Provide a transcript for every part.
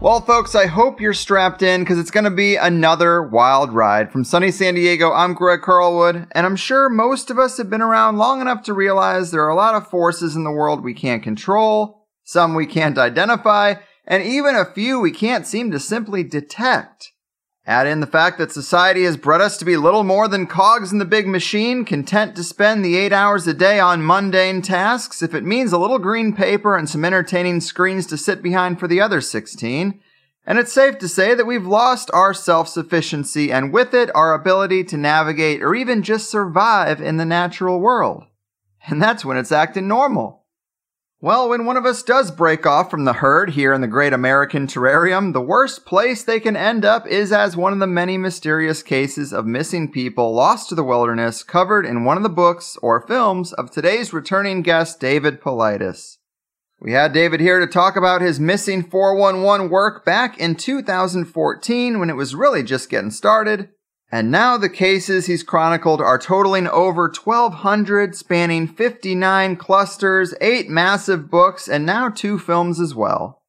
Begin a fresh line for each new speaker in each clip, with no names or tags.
Well, folks, I hope you're strapped in because it's going to be another wild ride. From sunny San Diego, I'm Greg Carlwood, and I'm sure most of us have been around long enough to realize there are a lot of forces in the world we can't control, some we can't identify, and even a few we can't seem to simply detect. Add in the fact that society has bred us to be little more than cogs in the big machine, content to spend the eight hours a day on mundane tasks if it means a little green paper and some entertaining screens to sit behind for the other 16. And it's safe to say that we've lost our self-sufficiency and with it our ability to navigate or even just survive in the natural world. And that's when it's acting normal. Well, when one of us does break off from the herd here in the great American terrarium, the worst place they can end up is as one of the many mysterious cases of missing people lost to the wilderness covered in one of the books or films of today's returning guest, David Paulides. We had David here to talk about his missing 411 work back in 2014 when it was really just getting started, and now the cases he's chronicled are totaling over 1,200, spanning 59 clusters, 8 massive books, and now 2 films as well.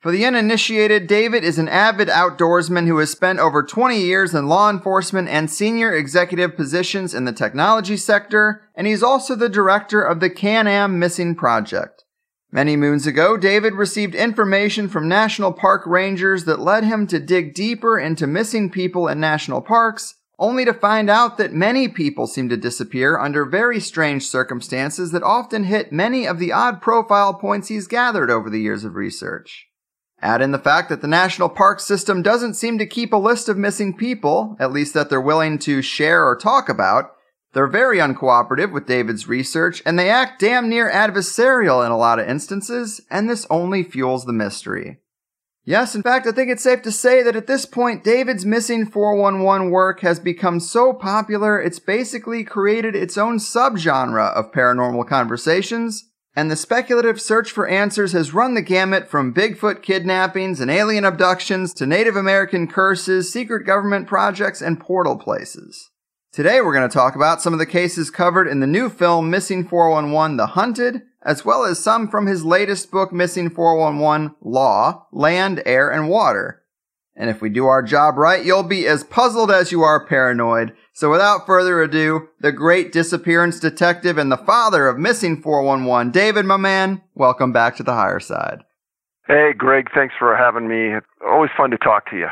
For the uninitiated, David is an avid outdoorsman who has spent over 20 years in law enforcement and senior executive positions in the technology sector, and he's also the director of the Can Am Missing Project. Many moons ago, David received information from national park rangers that led him to dig deeper into missing people in national parks, only to find out that many people seem to disappear under very strange circumstances that often hit many of the odd profile points he's gathered over the years of research. Add in the fact that the national park system doesn't seem to keep a list of missing people, at least that they're willing to share or talk about, they're very uncooperative with David's research, and they act damn near adversarial in a lot of instances, and this only fuels the mystery. Yes, in fact, I think it's safe to say that at this point, David's missing 411 work has become so popular, it's basically created its own subgenre of paranormal conversations, and the speculative search for answers has run the gamut from Bigfoot kidnappings and alien abductions to Native American curses, secret government projects, and portal places. Today we're going to talk about some of the cases covered in the new film Missing 411 The Hunted, as well as some from his latest book Missing 411 Law, Land, Air, and Water. And if we do our job right, you'll be as puzzled as you are paranoid. So without further ado, the great disappearance detective and the father of Missing 411, David, my man, welcome back to the higher side.
Hey, Greg, thanks for having me. Always fun to talk to you.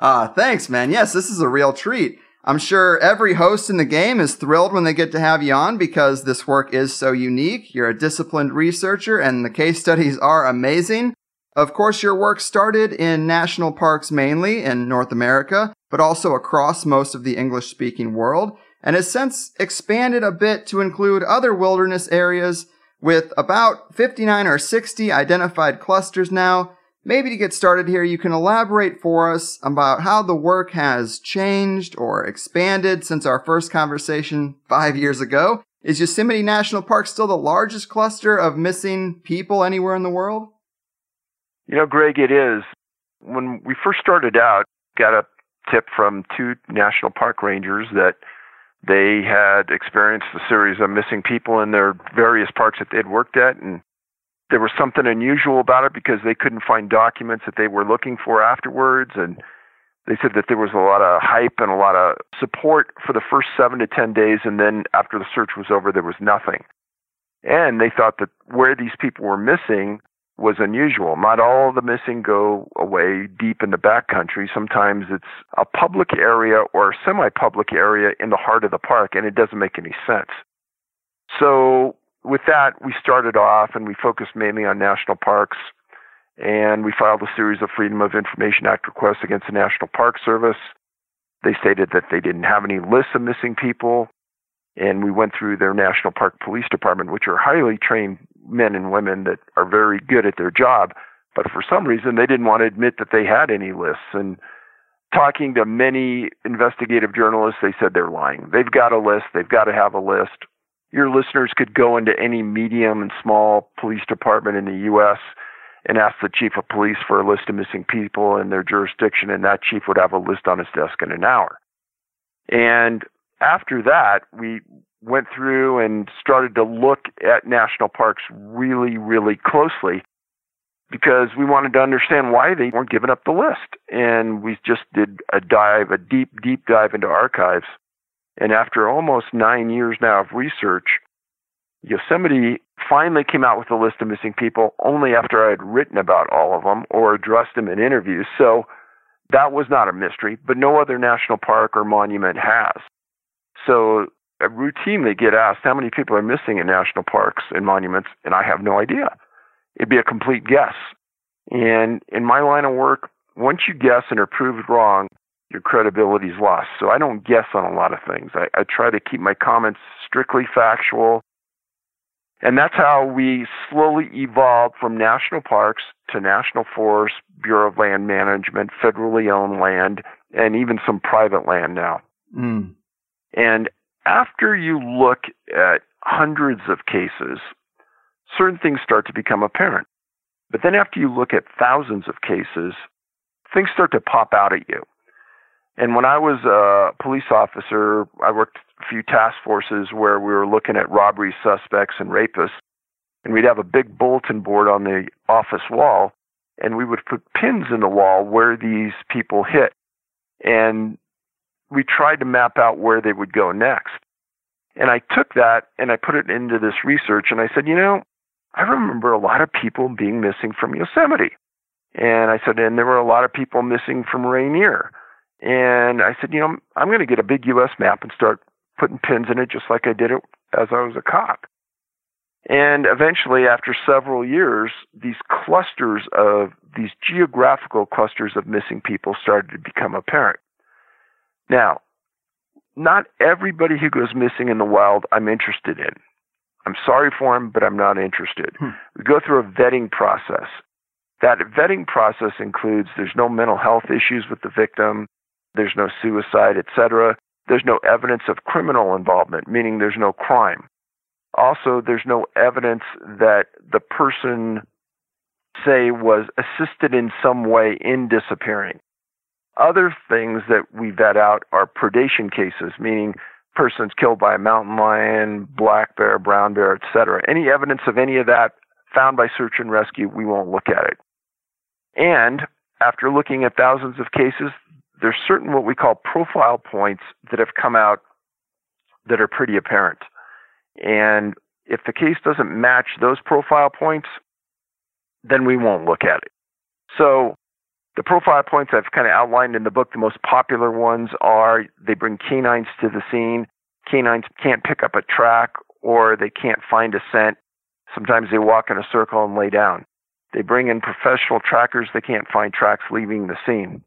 Ah, uh, thanks, man. Yes, this is a real treat. I'm sure every host in the game is thrilled when they get to have you on because this work is so unique. You're a disciplined researcher and the case studies are amazing. Of course, your work started in national parks mainly in North America, but also across most of the English speaking world, and has since expanded a bit to include other wilderness areas with about 59 or 60 identified clusters now, Maybe to get started here, you can elaborate for us about how the work has changed or expanded since our first conversation five years ago. Is Yosemite National Park still the largest cluster of missing people anywhere in the world?
You know, Greg, it is. when we first started out, got a tip from two national park rangers that they had experienced a series of missing people in their various parks that they'd worked at, and there was something unusual about it because they couldn't find documents that they were looking for afterwards, and they said that there was a lot of hype and a lot of support for the first seven to ten days, and then after the search was over, there was nothing. And they thought that where these people were missing was unusual. Not all of the missing go away deep in the backcountry. Sometimes it's a public area or a semi public area in the heart of the park, and it doesn't make any sense. So, with that, we started off and we focused mainly on national parks. And we filed a series of Freedom of Information Act requests against the National Park Service. They stated that they didn't have any lists of missing people. And we went through their National Park Police Department, which are highly trained men and women that are very good at their job, but for some reason they didn't want to admit that they had any lists. And talking to many investigative journalists, they said they're lying. They've got a list, they've got to have a list. Your listeners could go into any medium and small police department in the U.S. and ask the chief of police for a list of missing people in their jurisdiction, and that chief would have a list on his desk in an hour. And after that, we went through and started to look at national parks really, really closely because we wanted to understand why they weren't giving up the list. And we just did a dive, a deep, deep dive into archives. And after almost nine years now of research, Yosemite finally came out with a list of missing people only after I had written about all of them or addressed them in interviews. So that was not a mystery, but no other national park or monument has. So I routinely get asked how many people are missing in national parks and monuments, and I have no idea. It'd be a complete guess. And in my line of work, once you guess and are proved wrong, your credibility is lost. So I don't guess on a lot of things. I, I try to keep my comments strictly factual. And that's how we slowly evolved from national parks to national forests, Bureau of Land Management, federally owned land, and even some private land now. Mm. And after you look at hundreds of cases, certain things start to become apparent. But then after you look at thousands of cases, things start to pop out at you. And when I was a police officer, I worked a few task forces where we were looking at robbery suspects and rapists. And we'd have a big bulletin board on the office wall, and we would put pins in the wall where these people hit. And we tried to map out where they would go next. And I took that and I put it into this research and I said, you know, I remember a lot of people being missing from Yosemite. And I said, and there were a lot of people missing from Rainier. And I said, you know, I'm going to get a big U.S. map and start putting pins in it just like I did it as I was a cop. And eventually, after several years, these clusters of these geographical clusters of missing people started to become apparent. Now, not everybody who goes missing in the wild I'm interested in. I'm sorry for him, but I'm not interested. Hmm. We go through a vetting process. That vetting process includes there's no mental health issues with the victim, there's no suicide, etc. There's no evidence of criminal involvement, meaning there's no crime. Also, there's no evidence that the person, say, was assisted in some way in disappearing. Other things that we vet out are predation cases, meaning persons killed by a mountain lion, black bear, brown bear, etc. Any evidence of any of that found by search and rescue, we won't look at it. And after looking at thousands of cases, there's certain what we call profile points that have come out that are pretty apparent. And if the case doesn't match those profile points, then we won't look at it. So the profile points I've kind of outlined in the book, the most popular ones are they bring canines to the scene. Canines can't pick up a track or they can't find a scent. Sometimes they walk in a circle and lay down. They bring in professional trackers. They can't find tracks leaving the scene.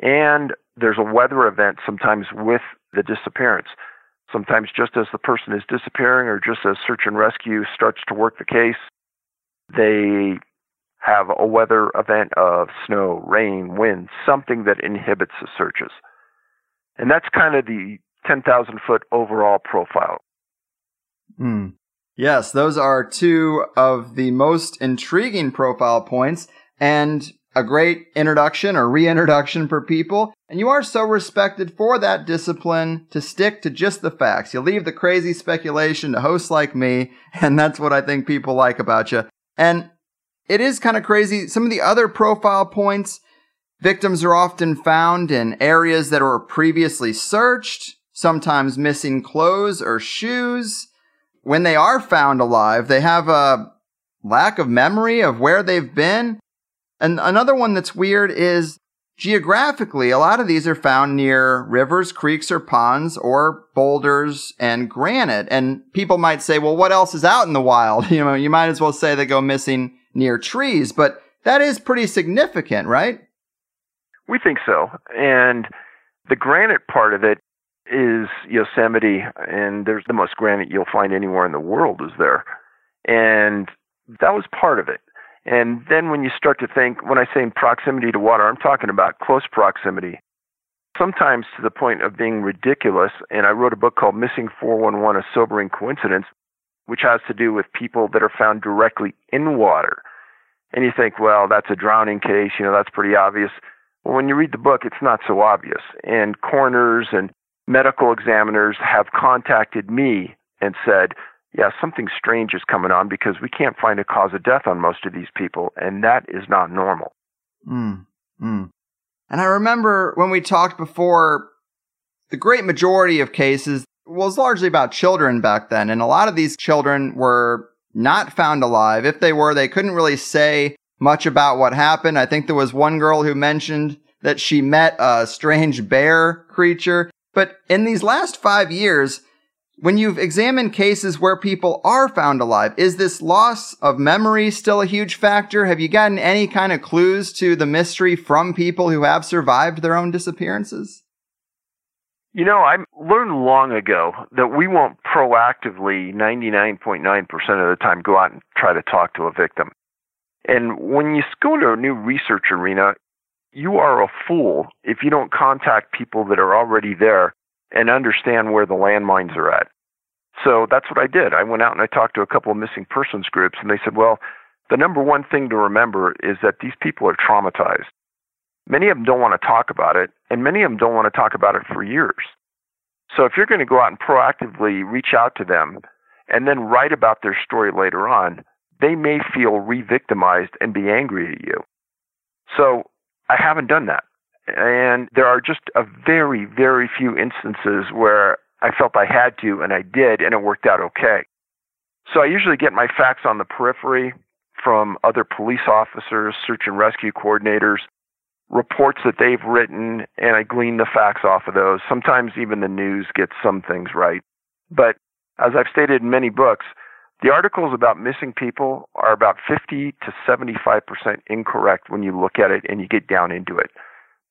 And there's a weather event sometimes with the disappearance. Sometimes just as the person is disappearing or just as search and rescue starts to work the case, they have a weather event of snow, rain, wind, something that inhibits the searches. And that's kind of the 10,000 foot overall profile.
Mm. Yes, those are two of the most intriguing profile points. And a great introduction or reintroduction for people. And you are so respected for that discipline to stick to just the facts. You leave the crazy speculation to hosts like me. And that's what I think people like about you. And it is kind of crazy. Some of the other profile points, victims are often found in areas that were previously searched, sometimes missing clothes or shoes. When they are found alive, they have a lack of memory of where they've been. And another one that's weird is geographically, a lot of these are found near rivers, creeks, or ponds, or boulders and granite. And people might say, well, what else is out in the wild? You know, you might as well say they go missing near trees, but that is pretty significant, right?
We think so. And the granite part of it is Yosemite, and there's the most granite you'll find anywhere in the world is there. And that was part of it. And then when you start to think, when I say in proximity to water, I'm talking about close proximity, sometimes to the point of being ridiculous. And I wrote a book called Missing 411 A Sobering Coincidence, which has to do with people that are found directly in water. And you think, well, that's a drowning case, you know, that's pretty obvious. Well, when you read the book, it's not so obvious. And coroners and medical examiners have contacted me and said, yeah, something strange is coming on because we can't find a cause of death on most of these people, and that is not normal.
Mm, mm. And I remember when we talked before, the great majority of cases was largely about children back then, and a lot of these children were not found alive. If they were, they couldn't really say much about what happened. I think there was one girl who mentioned that she met a strange bear creature. But in these last five years, when you've examined cases where people are found alive, is this loss of memory still a huge factor? Have you gotten any kind of clues to the mystery from people who have survived their own disappearances?
You know, I learned long ago that we won't proactively, 99.9% of the time, go out and try to talk to a victim. And when you go into a new research arena, you are a fool if you don't contact people that are already there and understand where the landmines are at. So that's what I did. I went out and I talked to a couple of missing persons groups, and they said, well, the number one thing to remember is that these people are traumatized. Many of them don't want to talk about it, and many of them don't want to talk about it for years. So if you're going to go out and proactively reach out to them and then write about their story later on, they may feel re victimized and be angry at you. So I haven't done that. And there are just a very, very few instances where I felt I had to, and I did, and it worked out okay. So I usually get my facts on the periphery from other police officers, search and rescue coordinators, reports that they've written, and I glean the facts off of those. Sometimes even the news gets some things right. But as I've stated in many books, the articles about missing people are about 50 to 75% incorrect when you look at it and you get down into it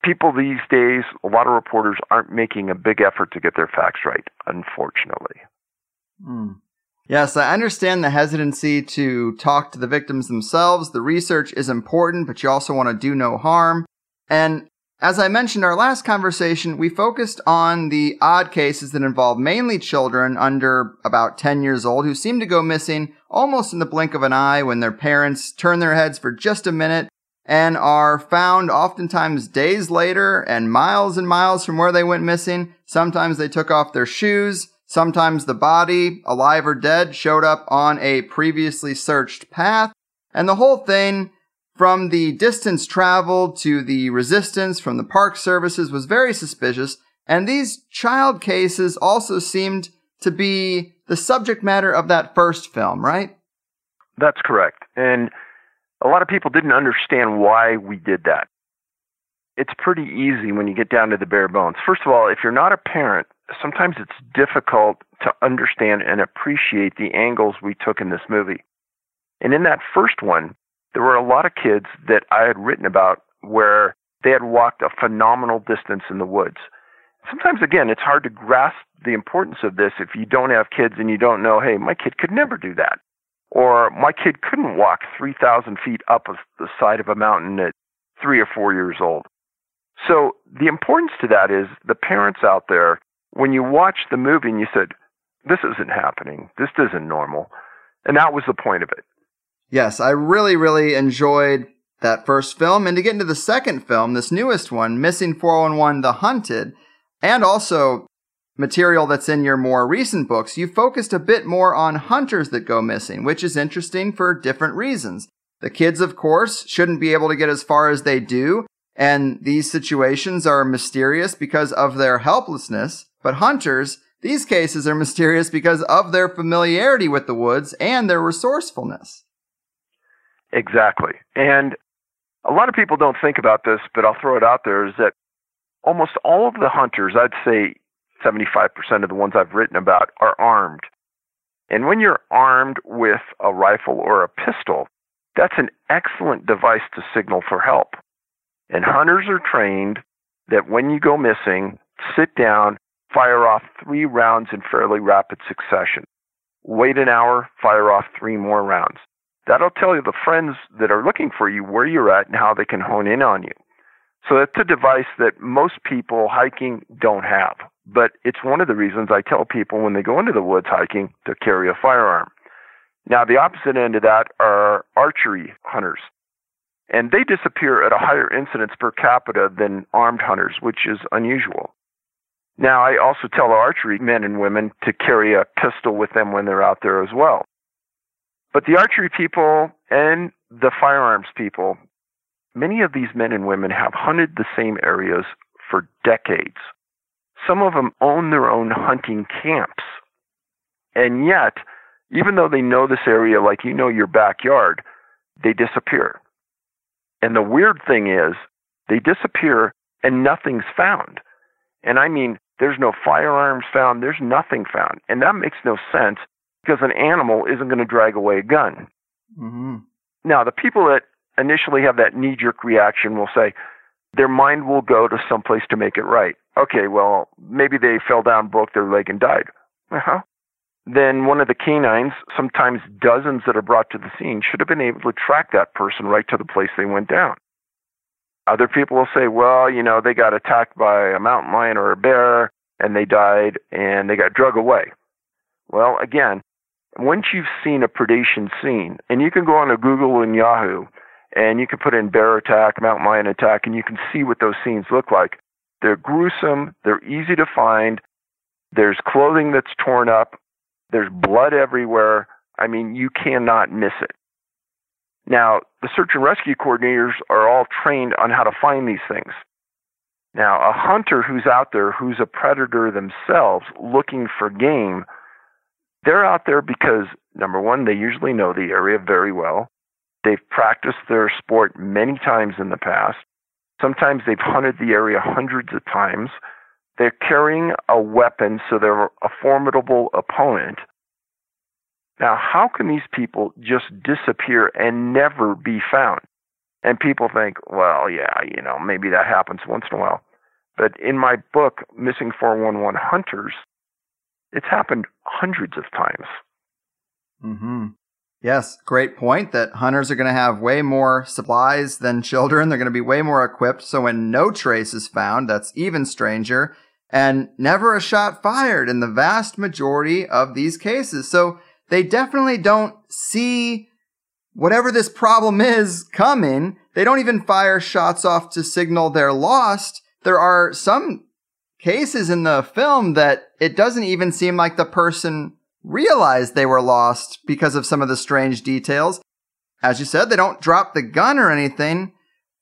people these days, a lot of reporters aren't making a big effort to get their facts right, unfortunately.
Mm. Yes, I understand the hesitancy to talk to the victims themselves. The research is important, but you also want to do no harm. And as I mentioned our last conversation, we focused on the odd cases that involve mainly children under about 10 years old who seem to go missing almost in the blink of an eye when their parents turn their heads for just a minute and are found oftentimes days later and miles and miles from where they went missing. Sometimes they took off their shoes. Sometimes the body, alive or dead, showed up on a previously searched path. And the whole thing, from the distance traveled to the resistance from the park services, was very suspicious. And these child cases also seemed to be the subject matter of that first film, right?
That's correct. And a lot of people didn't understand why we did that. It's pretty easy when you get down to the bare bones. First of all, if you're not a parent, sometimes it's difficult to understand and appreciate the angles we took in this movie. And in that first one, there were a lot of kids that I had written about where they had walked a phenomenal distance in the woods. Sometimes, again, it's hard to grasp the importance of this if you don't have kids and you don't know, hey, my kid could never do that. Or my kid couldn't walk 3,000 feet up the side of a mountain at three or four years old. So the importance to that is the parents out there, when you watch the movie and you said, this isn't happening, this isn't normal. And that was the point of it.
Yes, I really, really enjoyed that first film and to get into the second film, this newest one, Missing 411 The Hunted, and also material that's in your more recent books, you focused a bit more on hunters that go missing, which is interesting for different reasons. The kids, of course, shouldn't be able to get as far as they do, and these situations are mysterious because of their helplessness. But hunters, these cases are mysterious because of their familiarity with the woods and their resourcefulness.
Exactly. And a lot of people don't think about this, but I'll throw it out there is that almost all of the hunters, I'd say 75% of the ones I've written about, are armed. And when you're armed with a rifle or a pistol, that's an excellent device to signal for help. And hunters are trained that when you go missing, sit down, fire off three rounds in fairly rapid succession. Wait an hour, fire off three more rounds. That'll tell you the friends that are looking for you where you're at and how they can hone in on you. So that's a device that most people hiking don't have. But it's one of the reasons I tell people when they go into the woods hiking to carry a firearm. Now, the opposite end of that are archery hunters. And they disappear at a higher incidence per capita than armed hunters, which is unusual. Now, I also tell archery men and women to carry a pistol with them when they're out there as well. But the archery people and the firearms people, many of these men and women have hunted the same areas for decades. Some of them own their own hunting camps. And yet, even though they know this area like you know your backyard, they disappear. And the weird thing is, they disappear and nothing's found. And I mean, there's no firearms found, there's nothing found. And that makes no sense because an animal isn't going to drag away a gun. Mm-hmm. Now, the people that initially have that knee jerk reaction we'll say their mind will go to someplace to make it right. Okay, well, maybe they fell down, broke their leg, and died. Uh-huh. Then one of the canines, sometimes dozens that are brought to the scene, should have been able to track that person right to the place they went down. Other people will say, well, you know, they got attacked by a mountain lion or a bear and they died and they got drug away. Well, again, once you've seen a predation scene, and you can go on to Google and Yahoo, and you can put in bear attack, mountain lion attack, and you can see what those scenes look like. They're gruesome, they're easy to find, there's clothing that's torn up, there's blood everywhere. I mean, you cannot miss it. Now, the search and rescue coordinators are all trained on how to find these things. Now, a hunter who's out there who's a predator themselves looking for game they're out there because, number one, they usually know the area very well. They've practiced their sport many times in the past. Sometimes they've hunted the area hundreds of times. They're carrying a weapon, so they're a formidable opponent. Now, how can these people just disappear and never be found? And people think, well, yeah, you know, maybe that happens once in a while. But in my book, Missing 411 Hunters, it's happened hundreds of times.
Mm-hmm. Yes, great point that hunters are going to have way more supplies than children. They're going to be way more equipped. So when no trace is found, that's even stranger. And never a shot fired in the vast majority of these cases. So they definitely don't see whatever this problem is coming. They don't even fire shots off to signal they're lost. There are some cases in the film that it doesn't even seem like the person realized they were lost because of some of the strange details. As you said, they don't drop the gun or anything.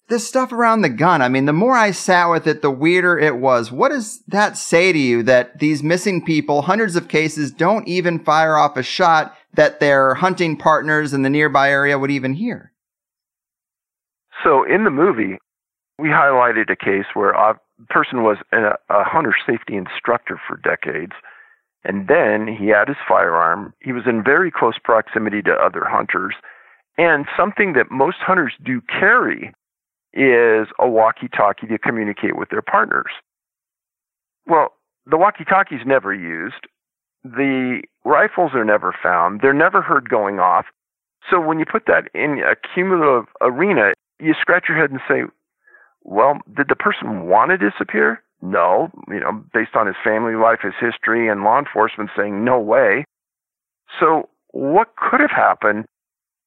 This stuff around the gun, I mean, the more I sat with it, the weirder it was. What does that say to you that these missing people, hundreds of cases, don't even fire off a shot that their hunting partners in the nearby area would even hear?
So in the movie, we highlighted a case where a person was a, hunter safety instructor for decades, and then he had his firearm. He was in very close proximity to other hunters, and something that most hunters do carry is a walkie-talkie to communicate with their partners. Well, the walkie-talkie is never used. The rifles are never found. They're never heard going off. So when you put that in a cumulative arena, you scratch your head and say, well, did the person want to disappear? No, you know, based on his family life, his history, and law enforcement saying no way. So, what could have happened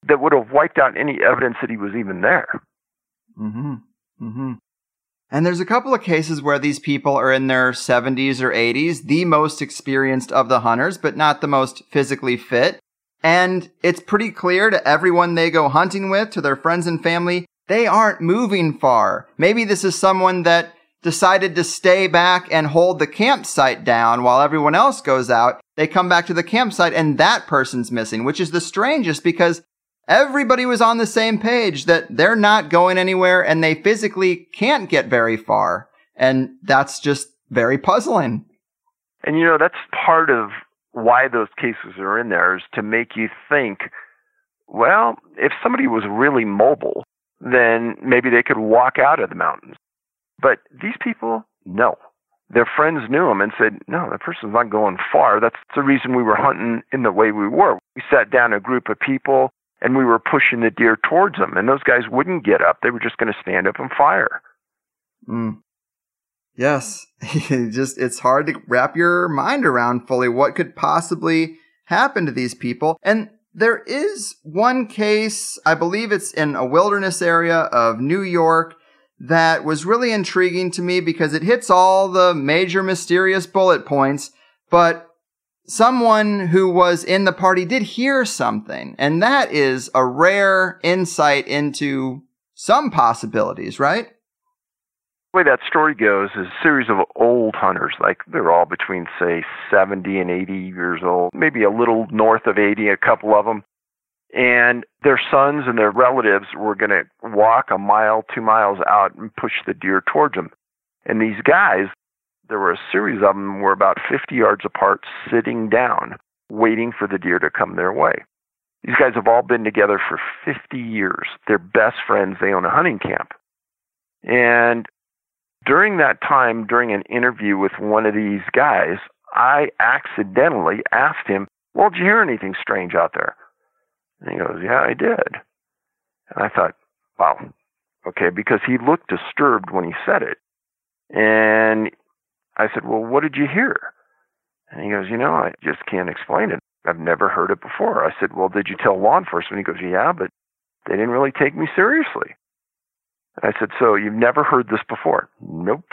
that would have wiped out any evidence that he was even there?
Mm-hmm. Mm-hmm. And there's a couple of cases where these people are in their 70s or 80s, the most experienced of the hunters, but not the most physically fit. And it's pretty clear to everyone they go hunting with, to their friends and family, they aren't moving far. Maybe this is someone that decided to stay back and hold the campsite down while everyone else goes out. They come back to the campsite and that person's missing, which is the strangest because everybody was on the same page that they're not going anywhere and they physically can't get very far. And that's just very puzzling.
And you know, that's part of why those cases are in there is to make you think, well, if somebody was really mobile, then maybe they could walk out of the mountains. But these people, no. Their friends knew them and said, no, that person's not going far. That's the reason we were hunting in the way we were. We sat down a group of people and we were pushing the deer towards them. And those guys wouldn't get up. They were just going to stand up and fire.
Mm. Yes. just, it's hard to wrap your mind around fully what could possibly happen to these people. And there is one case, I believe it's in a wilderness area of New York, that was really intriguing to me because it hits all the major mysterious bullet points, but someone who was in the party did hear something. And that is a rare insight into some possibilities, right?
The way that story goes is a series of old hunters, like they're all between, say, 70 and 80 years old, maybe a little north of 80, a couple of them. And their sons and their relatives were going to walk a mile, two miles out and push the deer towards them. And these guys, there were a series of them were about 50 yards apart, sitting down, waiting for the deer to come their way. These guys have all been together for 50 years. They're best friends. They own a hunting camp. And during that time, during an interview with one of these guys, I accidentally asked him, Well, did you hear anything strange out there? And he goes, Yeah, I did. And I thought, Wow, okay, because he looked disturbed when he said it. And I said, Well, what did you hear? And he goes, You know, I just can't explain it. I've never heard it before. I said, Well, did you tell law enforcement? He goes, Yeah, but they didn't really take me seriously. And I said, So you've never heard this before? Nope.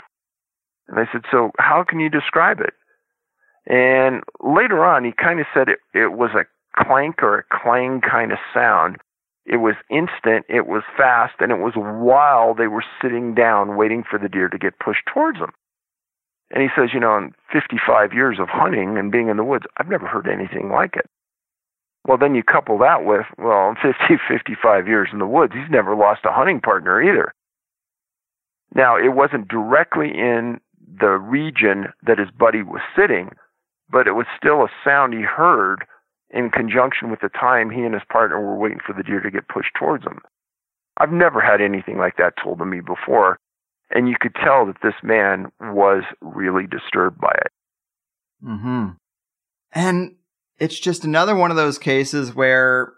And I said, So how can you describe it? And later on, he kind of said it, it was a clank or a clang kind of sound. It was instant, it was fast, and it was while they were sitting down waiting for the deer to get pushed towards them. And he says, you know, in 55 years of hunting and being in the woods, I've never heard anything like it. Well, then you couple that with, well, 50, 55 years in the woods, he's never lost a hunting partner either. Now, it wasn't directly in the region that his buddy was sitting, but it was still a sound he heard in conjunction with the time he and his partner were waiting for the deer to get pushed towards them. I've never had anything like that told to me before, and you could tell that this man was really disturbed by it.
Hmm. And it's just another one of those cases where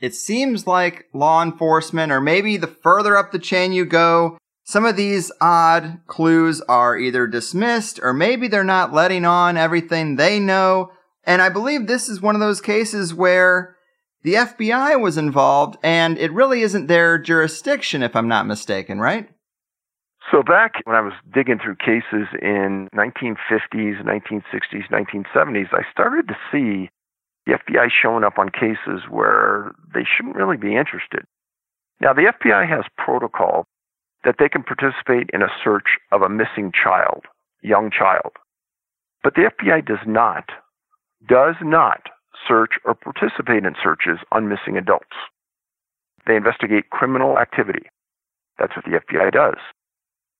it seems like law enforcement, or maybe the further up the chain you go, some of these odd clues are either dismissed or maybe they're not letting on everything they know. And I believe this is one of those cases where the FBI was involved and it really isn't their jurisdiction, if I'm not mistaken, right?
So back when I was digging through cases in 1950s, 1960s, 1970s, I started to see the FBI showing up on cases where they shouldn't really be interested. Now, the FBI has protocol that they can participate in a search of a missing child, young child. But the FBI does not, does not search or participate in searches on missing adults. They investigate criminal activity. That's what the FBI does.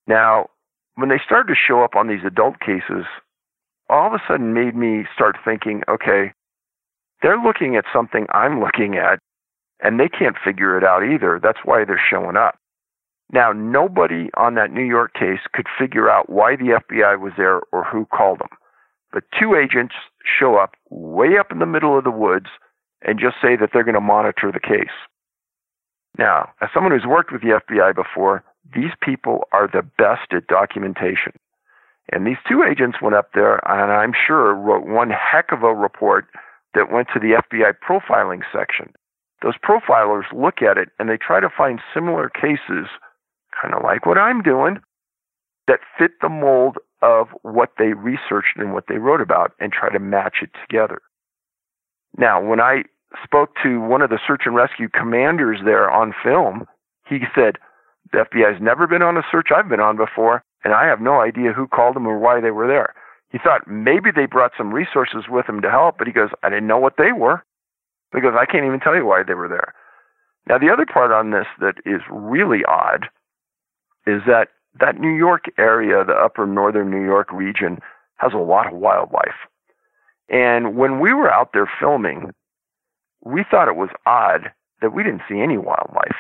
Now, when they started to show up on these adult cases, all of a sudden made me start thinking, okay, they're looking at something I'm looking at, and they can't figure it out either. That's why they're showing up. Now, nobody on that New York case could figure out why the FBI was there or who called them. But two agents show up way up in the middle of the woods and just say that they're going to monitor the case. Now, as someone who's worked with the FBI before, these people are the best at documentation. And these two agents went up there, and I'm sure wrote one heck of a report that went to the FBI profiling section. Those profilers look at it and they try to find similar cases kind of like what I'm doing, that fit the mold of what they researched and what they wrote about and try to match it together. Now, when I spoke to one of the search and rescue commanders there on film, he said, The FBI's never been on a search I've been on before, and I have no idea who called them or why they were there. He thought maybe they brought some resources with them to help, but he goes, I didn't know what they were. He goes, I can't even tell you why they were there. Now, the other part on this that is really odd is that that New York area, the upper northern New York region, has a lot of wildlife. And when we were out there filming, we thought it was odd that we didn't see any wildlife.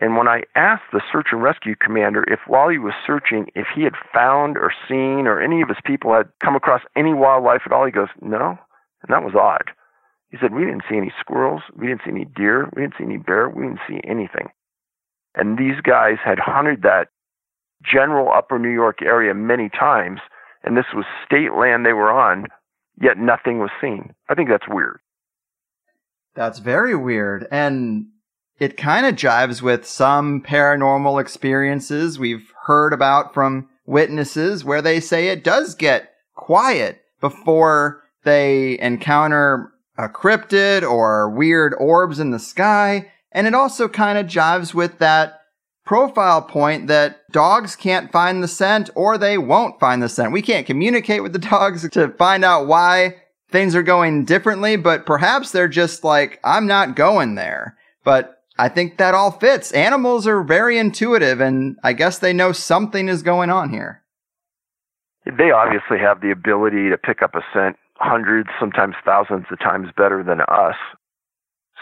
And when I asked the search and rescue commander if while he was searching, if he had found or seen or any of his people had come across any wildlife at all, he goes, no. And that was odd. He said, we didn't see any squirrels. We didn't see any deer. We didn't see any bear. We didn't see anything. And these guys had hunted that general upper New York area many times. And this was state land they were on, yet nothing was seen. I think that's weird.
That's very weird. And it kind of jives with some paranormal experiences we've heard about from witnesses where they say it does get quiet before they encounter a cryptid or weird orbs in the sky. And it also kind of jives with that profile point that dogs can't find the scent or they won't find the scent. We can't communicate with the dogs to find out why things are going differently, but perhaps they're just like, I'm not going there. But I think that all fits. Animals are very intuitive, and I guess they know something is going on here.
They obviously have the ability to pick up a scent hundreds, sometimes thousands of times better than us.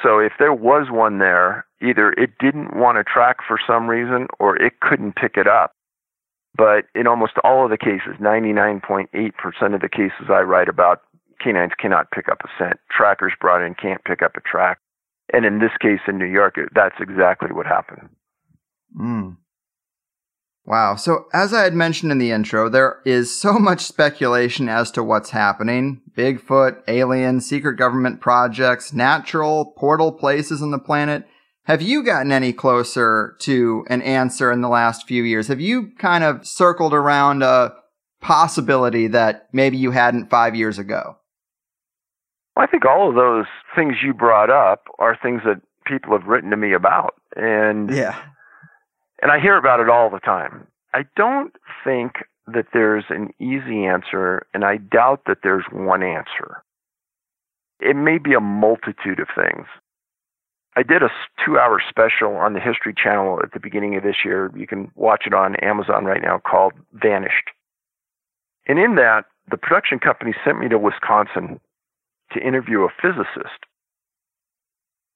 So if there was one there, either it didn't want to track for some reason or it couldn't pick it up. But in almost all of the cases, 99.8% of the cases I write about, canines cannot pick up a scent. Trackers brought in can't pick up a track. And in this case in New York, that's exactly what happened.
Mm. Wow. So, as I had mentioned in the intro, there is so much speculation as to what's happening Bigfoot, alien, secret government projects, natural portal places on the planet. Have you gotten any closer to an answer in the last few years? Have you kind of circled around a possibility that maybe you hadn't five years ago?
I think all of those things you brought up are things that people have written to me about, and
yeah,
and I hear about it all the time. I don't think that there's an easy answer, and I doubt that there's one answer. It may be a multitude of things. I did a two hour special on the History Channel at the beginning of this year. You can watch it on Amazon right now called Vanished. And in that, the production company sent me to Wisconsin to interview a physicist.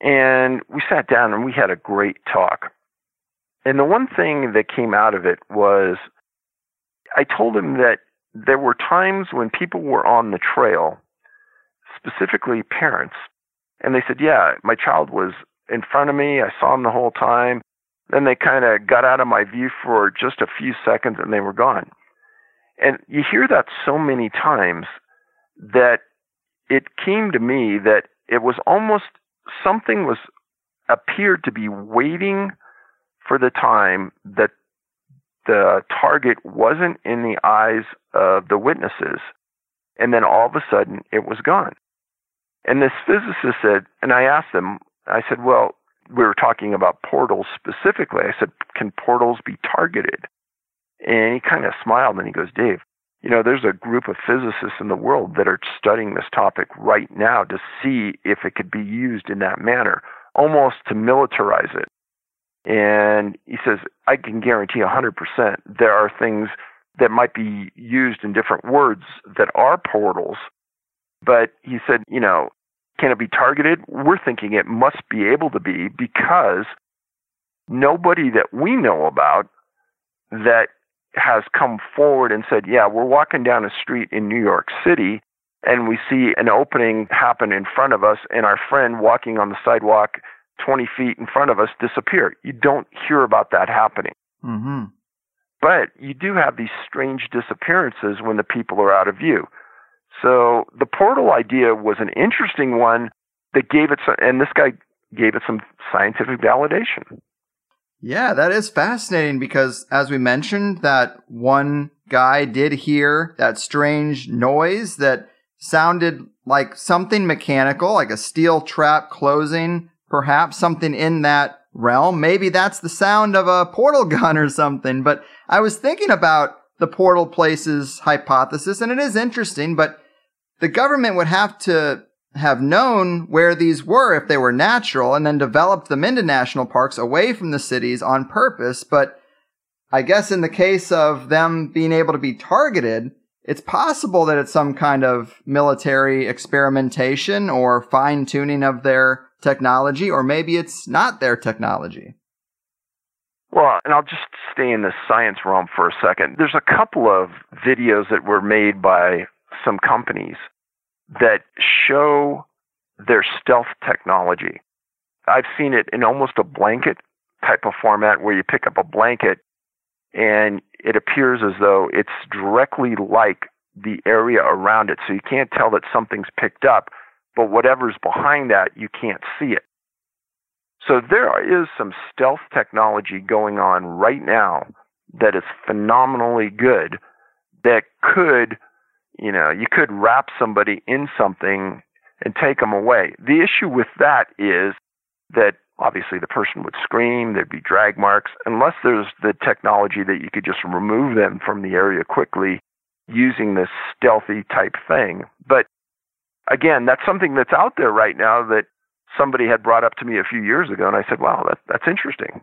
And we sat down and we had a great talk. And the one thing that came out of it was I told him that there were times when people were on the trail, specifically parents, and they said, Yeah, my child was in front of me. I saw him the whole time. Then they kind of got out of my view for just a few seconds and they were gone. And you hear that so many times that it came to me that it was almost something was appeared to be waiting for the time that the target wasn't in the eyes of the witnesses and then all of a sudden it was gone. And this physicist said and i asked them i said well we were talking about portals specifically. I said can portals be targeted? And he kind of smiled and he goes dave you know, there's a group of physicists in the world that are studying this topic right now to see if it could be used in that manner, almost to militarize it. And he says, I can guarantee 100% there are things that might be used in different words that are portals. But he said, you know, can it be targeted? We're thinking it must be able to be because nobody that we know about that has come forward and said, Yeah, we're walking down a street in New York City and we see an opening happen in front of us, and our friend walking on the sidewalk 20 feet in front of us disappear. You don't hear about that happening.
Mm-hmm.
But you do have these strange disappearances when the people are out of view. So the portal idea was an interesting one that gave it some, and this guy gave it some scientific validation.
Yeah, that is fascinating because as we mentioned, that one guy did hear that strange noise that sounded like something mechanical, like a steel trap closing, perhaps something in that realm. Maybe that's the sound of a portal gun or something. But I was thinking about the portal places hypothesis, and it is interesting, but the government would have to have known where these were if they were natural and then developed them into national parks away from the cities on purpose. But I guess in the case of them being able to be targeted, it's possible that it's some kind of military experimentation or fine tuning of their technology, or maybe it's not their technology.
Well, and I'll just stay in the science realm for a second. There's a couple of videos that were made by some companies that show their stealth technology. I've seen it in almost a blanket type of format where you pick up a blanket and it appears as though it's directly like the area around it. So you can't tell that something's picked up, but whatever's behind that, you can't see it. So there is some stealth technology going on right now that is phenomenally good that could you know, you could wrap somebody in something and take them away. The issue with that is that obviously the person would scream, there'd be drag marks, unless there's the technology that you could just remove them from the area quickly using this stealthy type thing. But again, that's something that's out there right now that somebody had brought up to me a few years ago, and I said, wow, that, that's interesting.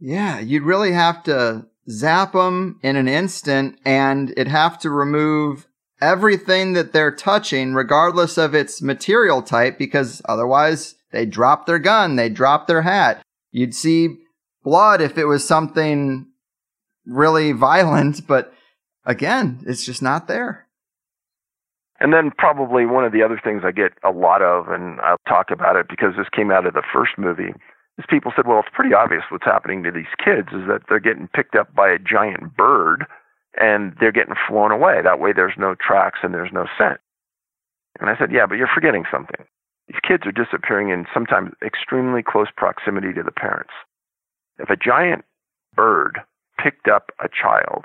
Yeah, you'd really have to zap them in an instant, and it'd have to remove everything that they're touching, regardless of its material type, because otherwise they drop their gun, they drop their hat. You'd see blood if it was something really violent, but again, it's just not there.
And then probably one of the other things I get a lot of, and I'll talk about it because this came out of the first movie, is people said, well, it's pretty obvious what's happening to these kids is that they're getting picked up by a giant bird and they're getting flown away. That way there's no tracks and there's no scent. And I said, yeah, but you're forgetting something. These kids are disappearing in sometimes extremely close proximity to the parents. If a giant bird picked up a child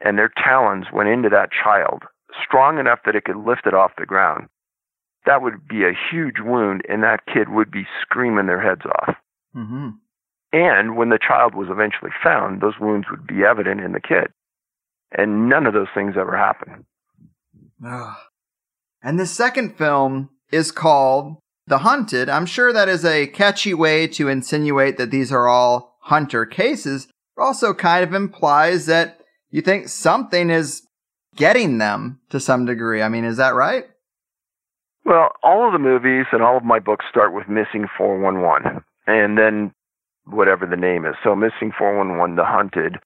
and their talons went into that child strong enough that it could lift it off the ground, that would be a huge wound and that kid would be screaming their heads off. Mm-hmm. And when the child was eventually found, those wounds would be evident in the kid. And none of those things ever happen.
And the second film is called The Hunted. I'm sure that is a catchy way to insinuate that these are all hunter cases, but also kind of implies that you think something is getting them to some degree. I mean, is that right?
Well, all of the movies and all of my books start with Missing 411 and then whatever the name is. So Missing 411, The Hunted,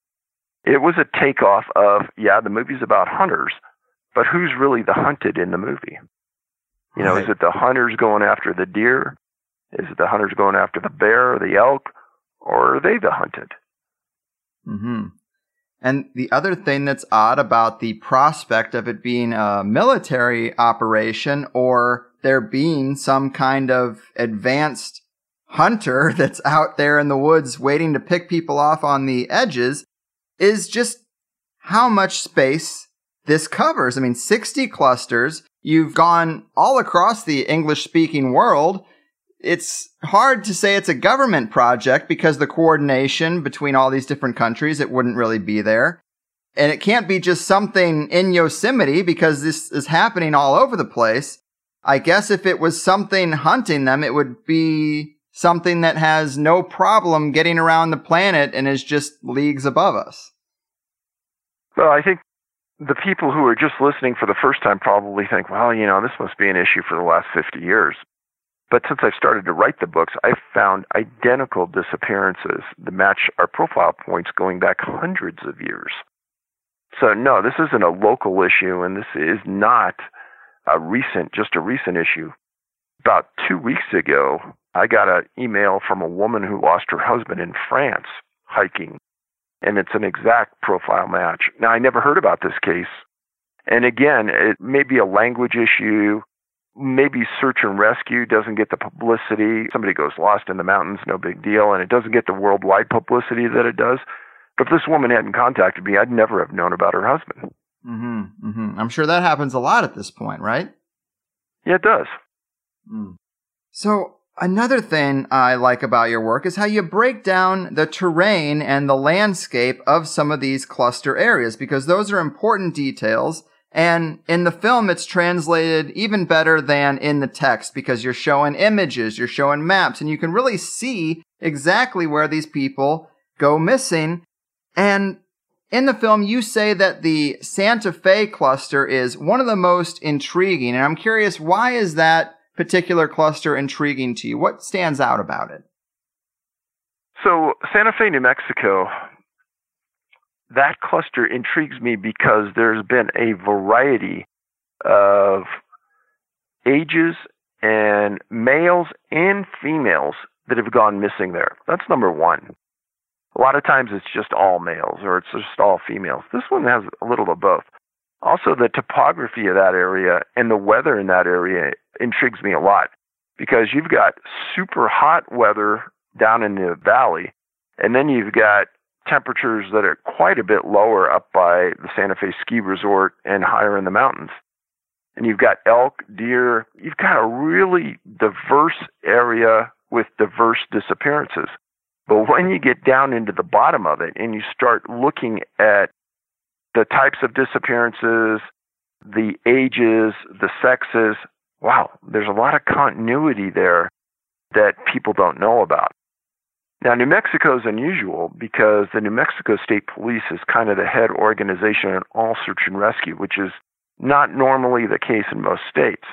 it was a takeoff of, yeah, the movie's about hunters, but who's really the hunted in the movie? You know, right. is it the hunters going after the deer? Is it the hunters going after the bear or the elk? Or are they the hunted?
Hmm. And the other thing that's odd about the prospect of it being a military operation or there being some kind of advanced hunter that's out there in the woods waiting to pick people off on the edges is just how much space this covers. I mean, 60 clusters. You've gone all across the English speaking world. It's hard to say it's a government project because the coordination between all these different countries, it wouldn't really be there. And it can't be just something in Yosemite because this is happening all over the place. I guess if it was something hunting them, it would be something that has no problem getting around the planet and is just leagues above us.
Well, I think the people who are just listening for the first time probably think, well, you know, this must be an issue for the last 50 years. But since I've started to write the books, I've found identical disappearances that match our profile points going back hundreds of years. So, no, this isn't a local issue, and this is not a recent, just a recent issue. About two weeks ago, I got an email from a woman who lost her husband in France hiking, and it's an exact profile match. Now, I never heard about this case. And again, it may be a language issue. Maybe search and rescue doesn't get the publicity. Somebody goes lost in the mountains, no big deal, and it doesn't get the worldwide publicity that it does. But if this woman hadn't contacted me, I'd never have known about her husband.
Mm-hmm, mm-hmm. I'm sure that happens a lot at this point, right?
Yeah, it does.
Mm. So another thing I like about your work is how you break down the terrain and the landscape of some of these cluster areas because those are important details. And in the film, it's translated even better than in the text because you're showing images, you're showing maps, and you can really see exactly where these people go missing. And in the film, you say that the Santa Fe cluster is one of the most intriguing. And I'm curious, why is that particular cluster intriguing to you? What stands out about it?
So, Santa Fe, New Mexico, that cluster intrigues me because there's been a variety of ages and males and females that have gone missing there. That's number one. A lot of times it's just all males or it's just all females. This one has a little of both. Also, the topography of that area and the weather in that area intrigues me a lot because you've got super hot weather down in the valley, and then you've got temperatures that are quite a bit lower up by the Santa Fe ski resort and higher in the mountains. And you've got elk, deer, you've got a really diverse area with diverse disappearances. But when you get down into the bottom of it and you start looking at the types of disappearances, the ages, the sexes, wow, there's a lot of continuity there that people don't know about. Now, New Mexico is unusual because the New Mexico State Police is kind of the head organization in all search and rescue, which is not normally the case in most states.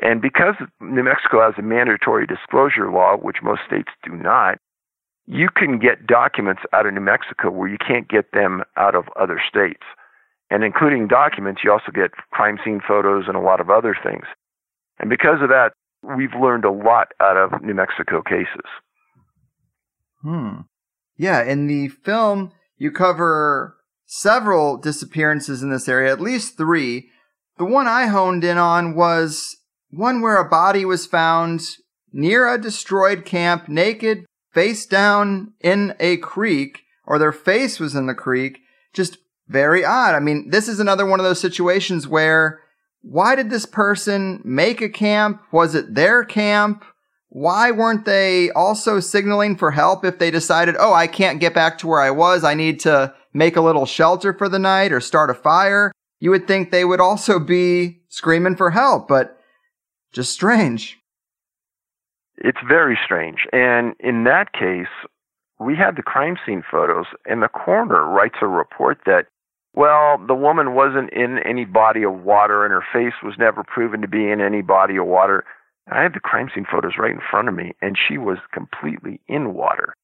And because New Mexico has a mandatory disclosure law, which most states do not, you can get documents out of New Mexico where you can't get them out of other states. And including documents, you also get crime scene photos and a lot of other things. And because of that, we've learned a lot out of New Mexico cases.
Hmm. Yeah, in the film, you cover several disappearances in this area, at least three. The one I honed in on was one where a body was found near a destroyed camp, naked, face down in a creek, or their face was in the creek. Just very odd. I mean, this is another one of those situations where why did this person make a camp? Was it their camp? Why weren't they also signaling for help if they decided, oh, I can't get back to where I was. I need to make a little shelter for the night or start a fire? You would think they would also be screaming for help, but just strange.
It's very strange. And in that case, we had the crime scene photos, and the coroner writes a report that, well, the woman wasn't in any body of water, and her face was never proven to be in any body of water. I have the crime scene photos right in front of me, and she was completely in water,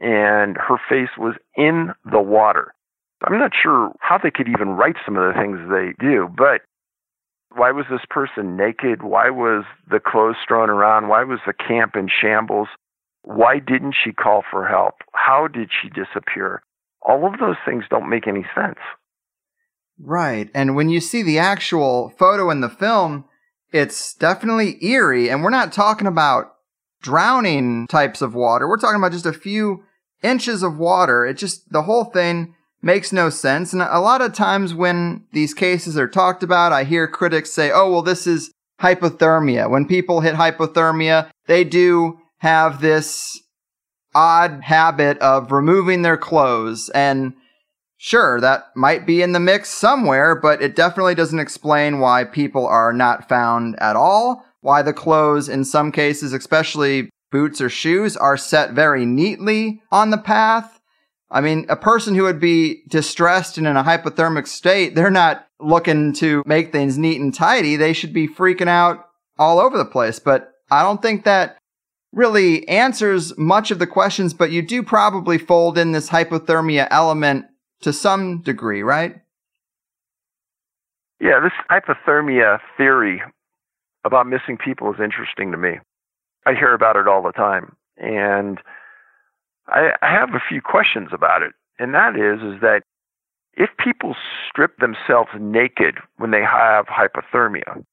and her face was in the water. I'm not sure how they could even write some of the things they do, but why was this person naked? Why was the clothes thrown around? Why was the camp in shambles? Why didn't she call for help? How did she disappear? All of those things don't make any sense.
Right. And when you see the actual photo in the film, it's definitely eerie. And we're not talking about drowning types of water. We're talking about just a few inches of water. It just, the whole thing makes no sense. And a lot of times when these cases are talked about, I hear critics say, oh, well, this is hypothermia. When people hit hypothermia, they do have this odd habit of removing their clothes. And sure, that might be in the mix somewhere, but it definitely doesn't explain why people are not found at all. Why the clothes, in some cases, especially boots or shoes, are set very neatly on the path I mean, a person who would be distressed and in a hypothermic state, they're not looking to make things neat and tidy. They should be freaking out all over the place. But I don't think that really answers much of the questions, but you do probably fold in this hypothermia element to some degree, right?
Yeah, this hypothermia theory about missing people is interesting to me. I hear about it all the time. And I, I have a few questions about it, and that is is that if people strip themselves naked when they have hypothermia,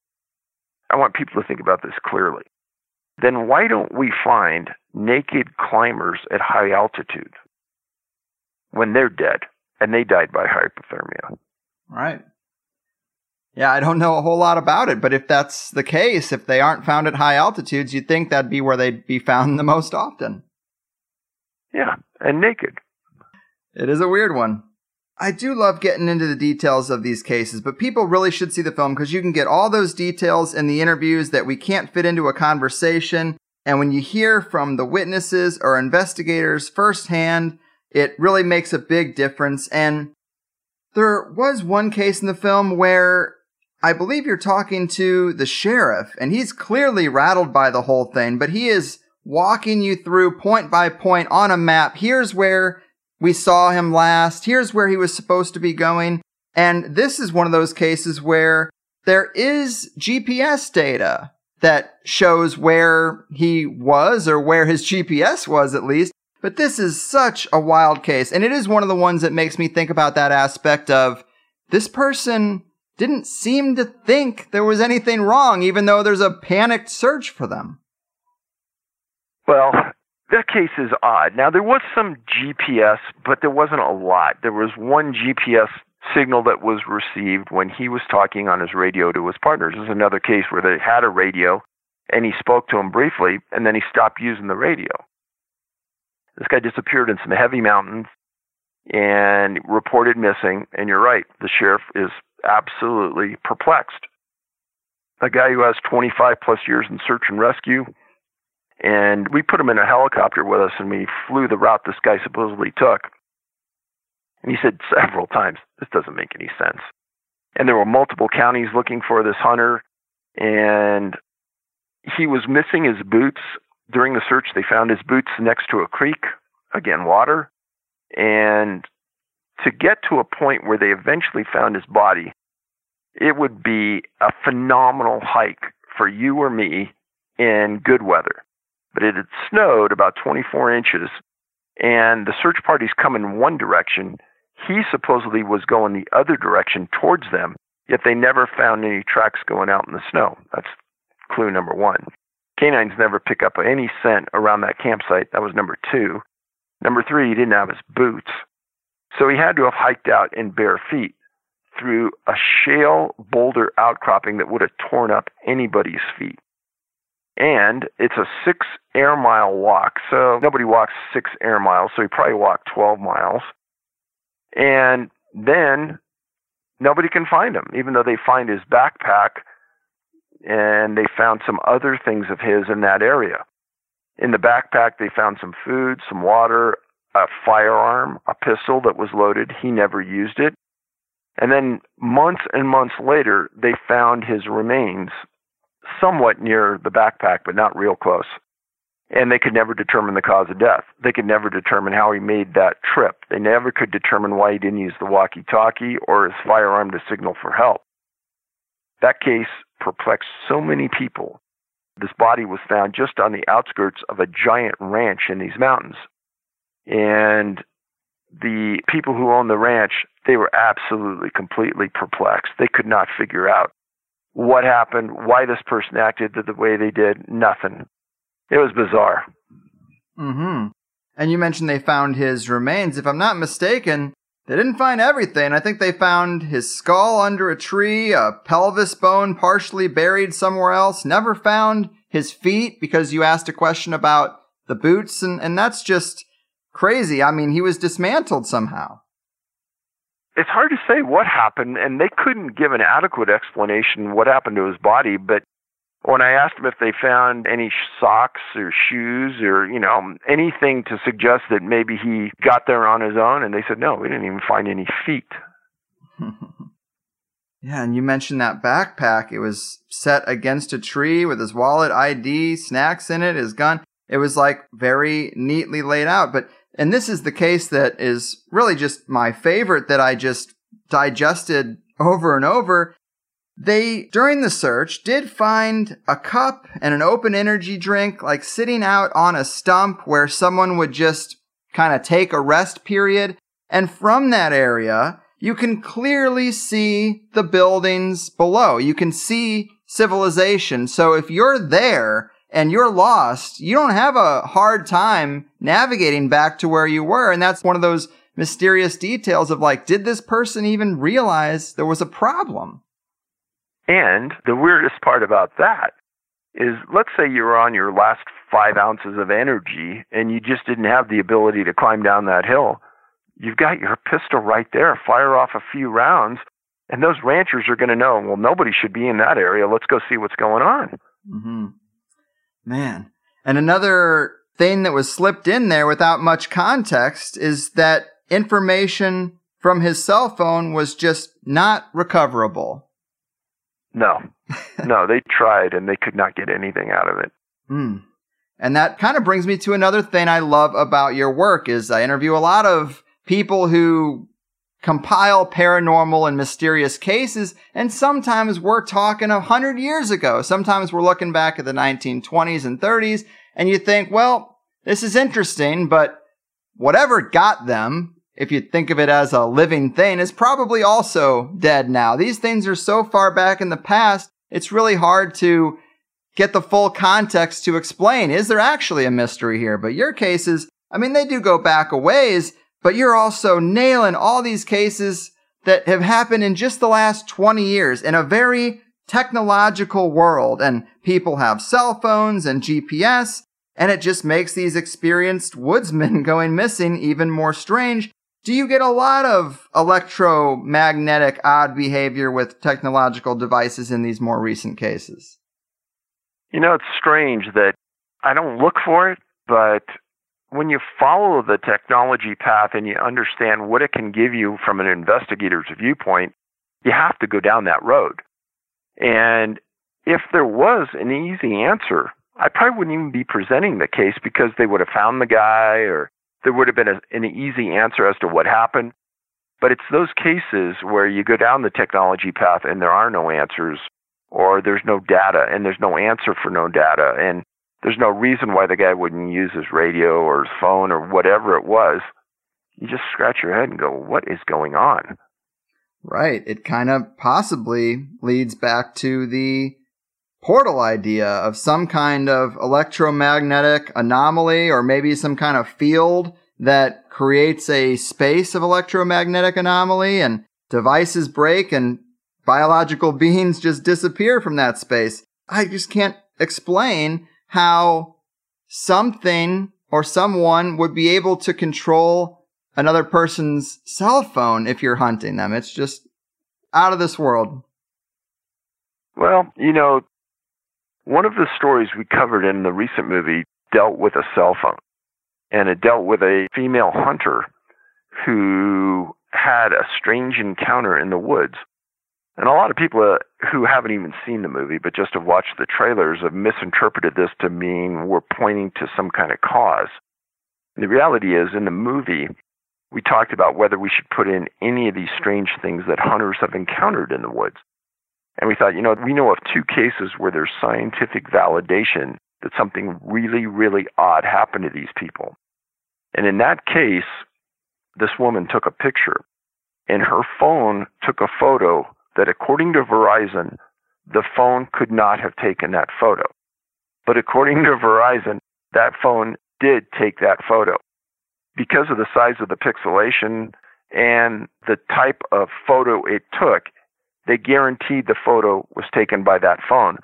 I want people to think about this clearly. Then why don't we find naked climbers at high altitude when they're dead and they died by hypothermia?
Right. Yeah, I don't know a whole lot about it, but if that's the case, if they aren't found at high altitudes, you'd think that'd be where they'd be found the most often.
Yeah, and naked.
It is a weird one. I do love getting into the details of these cases, but people really should see the film because you can get all those details in the interviews that we can't fit into a conversation. And when you hear from the witnesses or investigators firsthand, it really makes a big difference. And there was one case in the film where I believe you're talking to the sheriff, and he's clearly rattled by the whole thing, but he is walking you through point by point on a map. Here's where we saw him last. Here's where he was supposed to be going. And this is one of those cases where there is GPS data that shows where he was or where his GPS was at least. But this is such a wild case. And it is one of the ones that makes me think about that aspect of this person didn't seem to think there was anything wrong, even though there's a panicked search for them.
Well, that case is odd. Now, there was some GPS, but there wasn't a lot. There was one GPS signal that was received when he was talking on his radio to his partners. This is another case where they had a radio and he spoke to him briefly and then he stopped using the radio. This guy disappeared in some heavy mountains and reported missing. And you're right, the sheriff is absolutely perplexed. A guy who has 25 plus years in search and rescue and we put him in a helicopter with us and we flew the route this guy supposedly took. And he said several times, this doesn't make any sense. And there were multiple counties looking for this hunter. And he was missing his boots. During the search, they found his boots next to a creek, again, water. And to get to a point where they eventually found his body, it would be a phenomenal hike for you or me in good weather but it had snowed about 24 inches, and the search parties come in one direction. He supposedly was going the other direction towards them, yet they never found any tracks going out in the snow. That's clue number one. Canines never pick up any scent around that campsite. That was number two. Number three, he didn't have his boots. So he had to have hiked out in bare feet through a shale boulder outcropping that would have torn up anybody's feet and it's a six air mile walk. So nobody walks six air miles, so he probably walked 12 miles. And then nobody can find him, even though they find his backpack and they found some other things of his in that area. In the backpack, they found some food, some water, a firearm, a pistol that was loaded. He never used it. And then months and months later, they found his remains somewhat near the backpack, but not real close. And they could never determine the cause of death. They could never determine how he made that trip. They never could determine why he didn't use the walkie talkie or his firearm to signal for help. That case perplexed so many people. This body was found just on the outskirts of a giant ranch in these mountains. And the people who owned the ranch, they were absolutely, completely perplexed. They could not figure out what happened, why this person acted the way they did, nothing. It was bizarre.
Mm-hmm. And you mentioned they found his remains. If I'm not mistaken, they didn't find everything. I think they found his skull under a tree, a pelvis bone partially buried somewhere else. Never found his feet because you asked a question about the boots, and, and that's just crazy. I mean, he was dismantled somehow
it's hard to say what happened, and they couldn't give an adequate explanation what happened to his body. But when I asked them if they found any socks or shoes or you know anything to suggest that maybe he got there on his own, and they said no, we didn't even find any feet.
yeah, and you mentioned that backpack. It was set against a tree with his wallet, ID, snacks in it, his gun. It was like very neatly laid out, but and this is the case that is really just my favorite that I just digested over and over. They, during the search, did find a cup and an open energy drink, like sitting out on a stump where someone would just kind of take a rest period. And from that area, you can clearly see the buildings below. You can see civilization. So if you're there and you're lost, you don't have a hard time navigating back to where you were. And that's one of those mysterious details of like, did this person even realize there was a problem?
And the weirdest part about that is let's say you were on your last five ounces of energy and you just didn't have the ability to climb down that hill. You've got your pistol right there. Fire off a few rounds, and those ranchers are going to know, well, nobody should be in that area. Let's go see what's going on.
Mm-hmm. Man. And another thing that was slipped in there without much context is that information from his cell phone was just not recoverable.
No, no, they tried and they could not get anything out of it.
Hmm. And that kind of brings me to another thing I love about your work is I interview a lot of people who compile paranormal and mysterious cases. And sometimes we're talking a hundred years ago. Sometimes we're looking back at the 1920s and 30s and you think, well, this is interesting, but whatever got them, if you think of it as a living thing, is probably also dead now. These things are so far back in the past, it's really hard to get the full context to explain, is there actually a mystery here? But your cases, I mean, they do go back a ways, but you're also nailing all these cases that have happened in just the last 20 years in a very technological world. And people have cell phones and GPS, and it just makes these experienced woodsmen going missing even more strange. Do you get a lot of electromagnetic odd behavior with technological devices in these more recent cases?
You know, it's strange that I don't look for it, but when you follow the technology path and you understand what it can give you from an investigator's viewpoint, you have to go down that road. And if there was an easy answer, I probably wouldn't even be presenting the case because they would have found the guy or there would have been a, an easy answer as to what happened. But it's those cases where you go down the technology path and there are no answers or there's no data and there's no answer for no data and there's no reason why the guy wouldn't use his radio or his phone or whatever it was. You just scratch your head and go, what is going on?
Right. It kind of possibly leads back to the portal idea of some kind of electromagnetic anomaly or maybe some kind of field that creates a space of electromagnetic anomaly and devices break and biological beings just disappear from that space. I just can't explain how something or someone would be able to control another person's cell phone if you're hunting them. It's just out of this world.
Well, you know, one of the stories we covered in the recent movie dealt with a cell phone, and it dealt with a female hunter who had a strange encounter in the woods and a lot of people uh, who haven't even seen the movie, but just have watched the trailers, have misinterpreted this to mean we're pointing to some kind of cause. The reality is, in the movie, we talked about whether we should put in any of these strange things that hunters have encountered in the woods. And we thought, you know, we know of two cases where there's scientific validation that something really, really odd happened to these people. And in that case, this woman took a picture, and her phone took a photo that according to Verizon, the phone could not have taken that photo. But according to Verizon, that phone did take that photo. Because of the size of the pixelation and the type of photo it took, they guaranteed the photo was taken by that phone.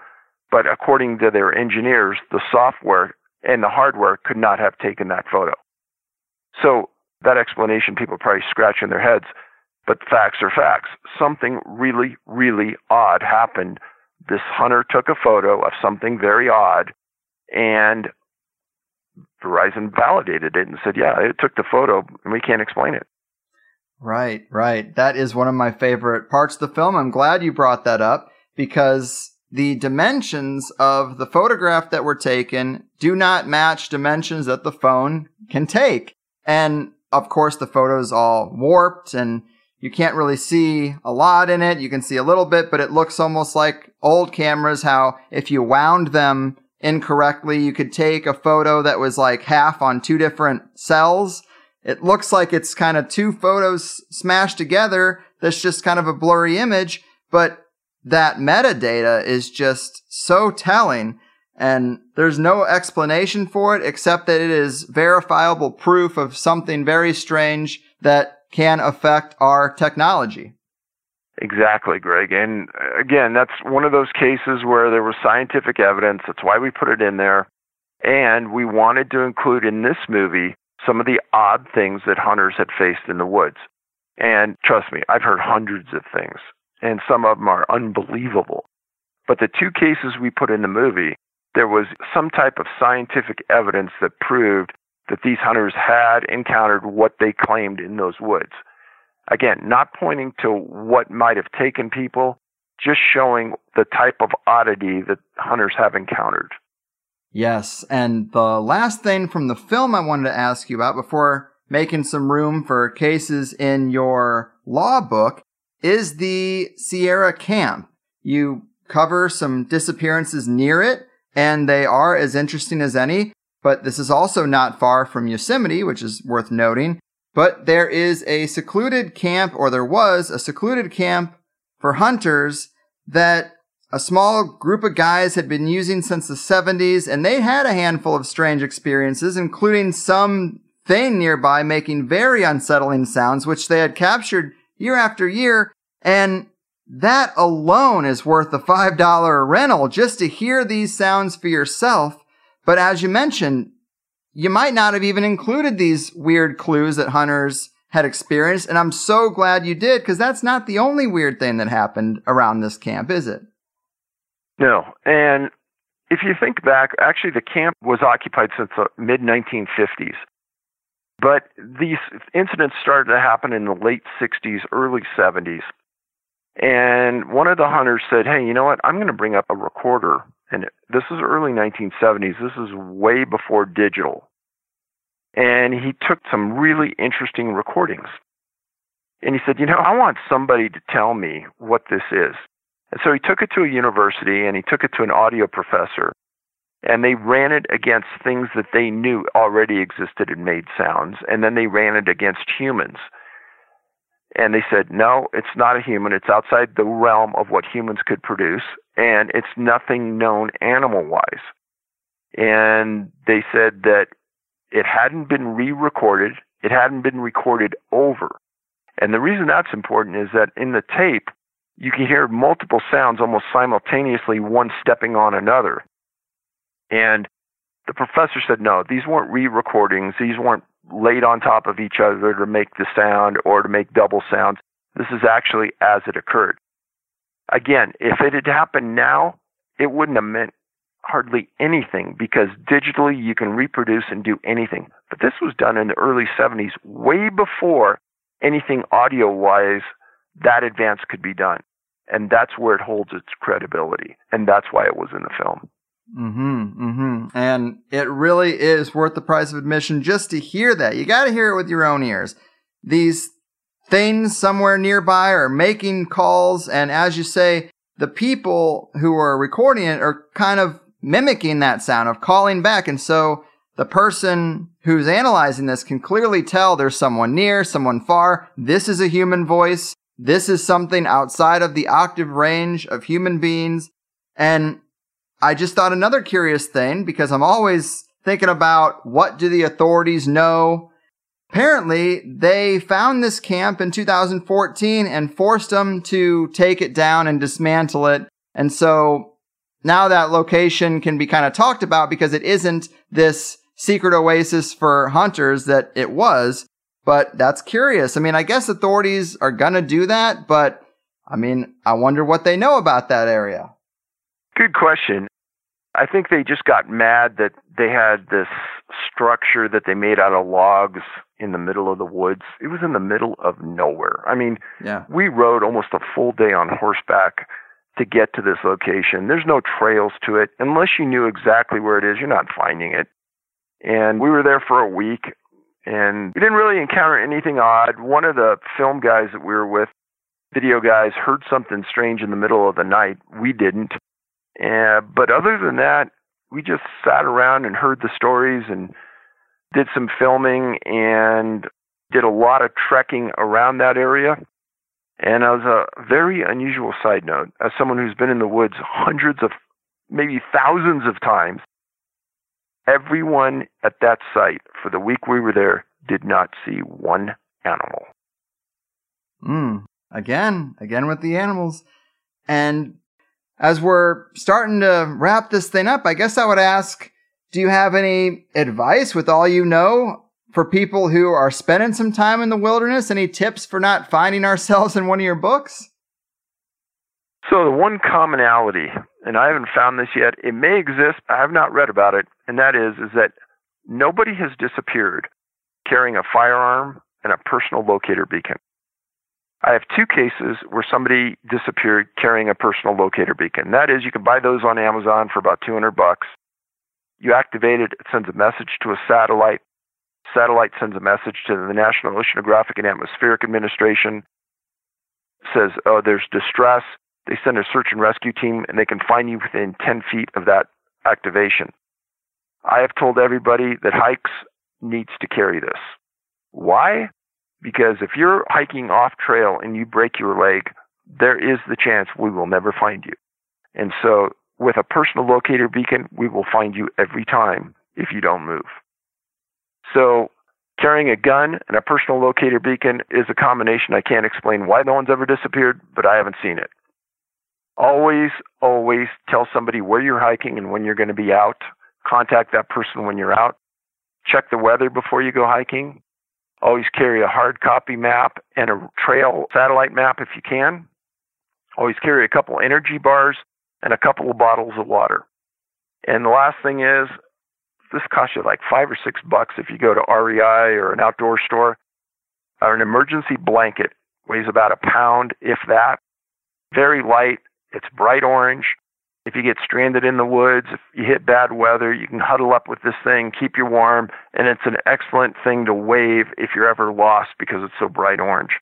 But according to their engineers, the software and the hardware could not have taken that photo. So that explanation, people probably scratching their heads. But facts are facts. Something really, really odd happened. This hunter took a photo of something very odd, and Verizon validated it and said, yeah, it took the photo, and we can't explain it.
Right, right. That is one of my favorite parts of the film. I'm glad you brought that up because the dimensions of the photograph that were taken do not match dimensions that the phone can take. And of course, the photo's all warped and you can't really see a lot in it. You can see a little bit, but it looks almost like old cameras, how if you wound them incorrectly, you could take a photo that was like half on two different cells. It looks like it's kind of two photos smashed together. That's just kind of a blurry image, but that metadata is just so telling and there's no explanation for it except that it is verifiable proof of something very strange that can affect our technology.
Exactly, Greg. And uh, again, that's one of those cases where there was scientific evidence. That's why we put it in there. And we wanted to include in this movie some of the odd things that hunters had faced in the woods. And trust me, I've heard hundreds of things, and some of them are unbelievable. But the two cases we put in the movie, there was some type of scientific evidence that proved that these hunters had encountered what they claimed in those woods. Again, not pointing to what might have taken people, just showing the type of oddity that hunters have encountered.
Yes, and the last thing from the film I wanted to ask you about before making some room for cases in your law book is the Sierra Camp. You cover some disappearances near it, and they are as interesting as any. But this is also not far from Yosemite, which is worth noting. But there is a secluded camp, or there was a secluded camp for hunters that a small group of guys had been using since the 70s, and they had a handful of strange experiences, including some thing nearby making very unsettling sounds, which they had captured year after year. And that alone is worth the $5 rental just to hear these sounds for yourself. But as you mentioned, you might not have even included these weird clues that hunters had experienced. And I'm so glad you did because that's not the only weird thing that happened around this camp, is it?
No. And if you think back, actually, the camp was occupied since the mid 1950s. But these incidents started to happen in the late 60s, early 70s. And one of the hunters said, Hey, you know what? I'm going to bring up a recorder and this is early 1970s. This is way before digital. And he took some really interesting recordings. And he said, You know, I want somebody to tell me what this is. And so he took it to a university and he took it to an audio professor. And they ran it against things that they knew already existed and made sounds. And then they ran it against humans. And they said, no, it's not a human. It's outside the realm of what humans could produce and it's nothing known animal wise. And they said that it hadn't been re recorded, it hadn't been recorded over. And the reason that's important is that in the tape, you can hear multiple sounds almost simultaneously, one stepping on another. And the professor said, no, these weren't re recordings. These weren't laid on top of each other to make the sound or to make double sounds. This is actually as it occurred. Again, if it had happened now, it wouldn't have meant hardly anything because digitally you can reproduce and do anything. But this was done in the early 70s, way before anything audio wise that advance could be done. And that's where it holds its credibility. And that's why it was in the film.
Mm-hmm. Mm-hmm. And it really is worth the price of admission just to hear that. You got to hear it with your own ears. These things somewhere nearby are making calls. And as you say, the people who are recording it are kind of mimicking that sound of calling back. And so the person who's analyzing this can clearly tell there's someone near, someone far. This is a human voice. This is something outside of the octave range of human beings. And I just thought another curious thing because I'm always thinking about what do the authorities know Apparently, they found this camp in 2014 and forced them to take it down and dismantle it. And so now that location can be kind of talked about because it isn't this secret oasis for hunters that it was. But that's curious. I mean, I guess authorities are going to do that, but I mean, I wonder what they know about that area.
Good question. I think they just got mad that they had this structure that they made out of logs in the middle of the woods. It was in the middle of nowhere. I mean, yeah. we rode almost a full day on horseback to get to this location. There's no trails to it. Unless you knew exactly where it is, you're not finding it. And we were there for a week and we didn't really encounter anything odd. One of the film guys that we were with, video guys, heard something strange in the middle of the night. We didn't. Uh, but other than that, we just sat around and heard the stories and did some filming and did a lot of trekking around that area. And as a very unusual side note, as someone who's been in the woods hundreds of, maybe thousands of times, everyone at that site for the week we were there did not see one animal.
Hmm. Again, again with the animals. And as we're starting to wrap this thing up, I guess I would ask, do you have any advice with all you know for people who are spending some time in the wilderness? Any tips for not finding ourselves in one of your books?
So the one commonality, and I haven't found this yet, it may exist, I have not read about it, and that is is that nobody has disappeared carrying a firearm and a personal locator beacon. I have two cases where somebody disappeared carrying a personal locator beacon. That is, you can buy those on Amazon for about 200 bucks. You activate it, it sends a message to a satellite. Satellite sends a message to the National Oceanographic and Atmospheric Administration. Says, oh, there's distress. They send a search and rescue team, and they can find you within 10 feet of that activation. I have told everybody that hikes needs to carry this. Why? Because if you're hiking off trail and you break your leg, there is the chance we will never find you. And so with a personal locator beacon, we will find you every time if you don't move. So carrying a gun and a personal locator beacon is a combination. I can't explain why no one's ever disappeared, but I haven't seen it. Always, always tell somebody where you're hiking and when you're going to be out. Contact that person when you're out. Check the weather before you go hiking. Always carry a hard copy map and a trail satellite map if you can. Always carry a couple energy bars and a couple of bottles of water. And the last thing is, this costs you like five or six bucks if you go to REI or an outdoor store. Or an emergency blanket weighs about a pound, if that. Very light. It's bright orange. If you get stranded in the woods, if you hit bad weather, you can huddle up with this thing, keep you warm, and it's an excellent thing to wave if you're ever lost because it's so bright orange.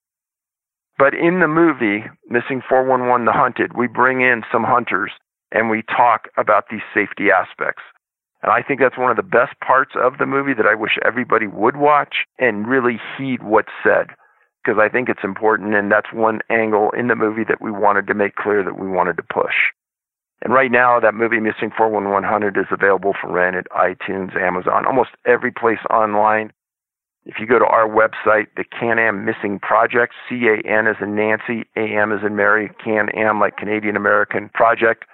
But in the movie, Missing 411 The Hunted, we bring in some hunters and we talk about these safety aspects. And I think that's one of the best parts of the movie that I wish everybody would watch and really heed what's said. Because I think it's important, and that's one angle in the movie that we wanted to make clear that we wanted to push. And right now, that movie, Missing 41100, is available for rent at iTunes, Amazon, almost every place online. If you go to our website, the Can-Am Missing Project, C-A-N as in Nancy, A-M as in Mary, Can-Am like Canadian American Project,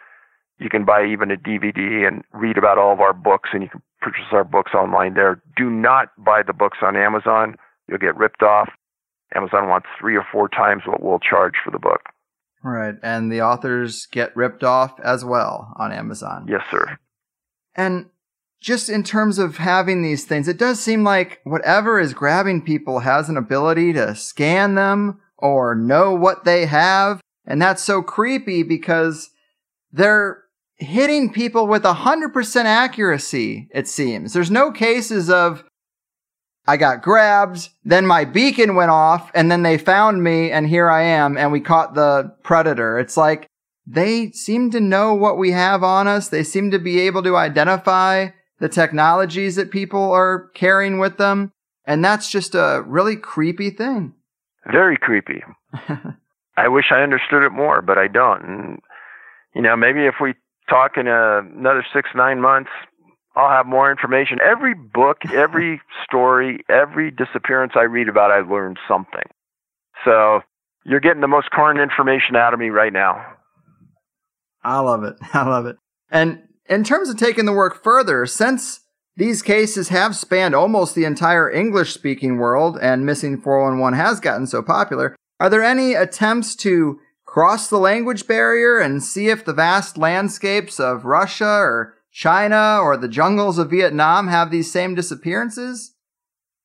you can buy even a DVD and read about all of our books, and you can purchase our books online there. Do not buy the books on Amazon. You'll get ripped off. Amazon wants three or four times what we'll charge for the book.
Right. And the authors get ripped off as well on Amazon.
Yes, sir.
And just in terms of having these things, it does seem like whatever is grabbing people has an ability to scan them or know what they have. And that's so creepy because they're hitting people with 100% accuracy, it seems. There's no cases of I got grabbed, then my beacon went off, and then they found me, and here I am, and we caught the predator. It's like they seem to know what we have on us. They seem to be able to identify the technologies that people are carrying with them. And that's just a really creepy thing.
Very creepy. I wish I understood it more, but I don't. And, you know, maybe if we talk in a, another six, nine months, I'll have more information. Every book, every story, every disappearance I read about, I learned something. So you're getting the most current information out of me right now.
I love it. I love it. And in terms of taking the work further, since these cases have spanned almost the entire English speaking world and Missing 411 has gotten so popular, are there any attempts to cross the language barrier and see if the vast landscapes of Russia or China or the jungles of Vietnam have these same disappearances?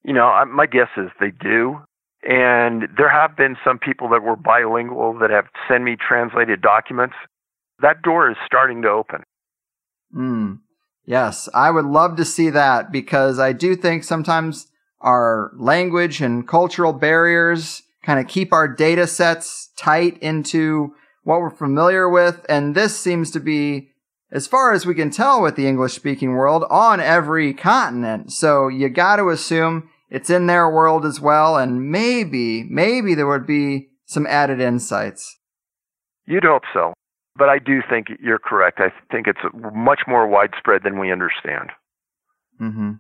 You know, my guess is they do. And there have been some people that were bilingual that have sent me translated documents. That door is starting to open.
Hmm. Yes, I would love to see that because I do think sometimes our language and cultural barriers kind of keep our data sets tight into what we're familiar with. And this seems to be as far as we can tell with the English speaking world, on every continent. So you got to assume it's in their world as well. And maybe, maybe there would be some added insights.
You'd hope so. But I do think you're correct. I think it's much more widespread than we understand.
Mm-hmm.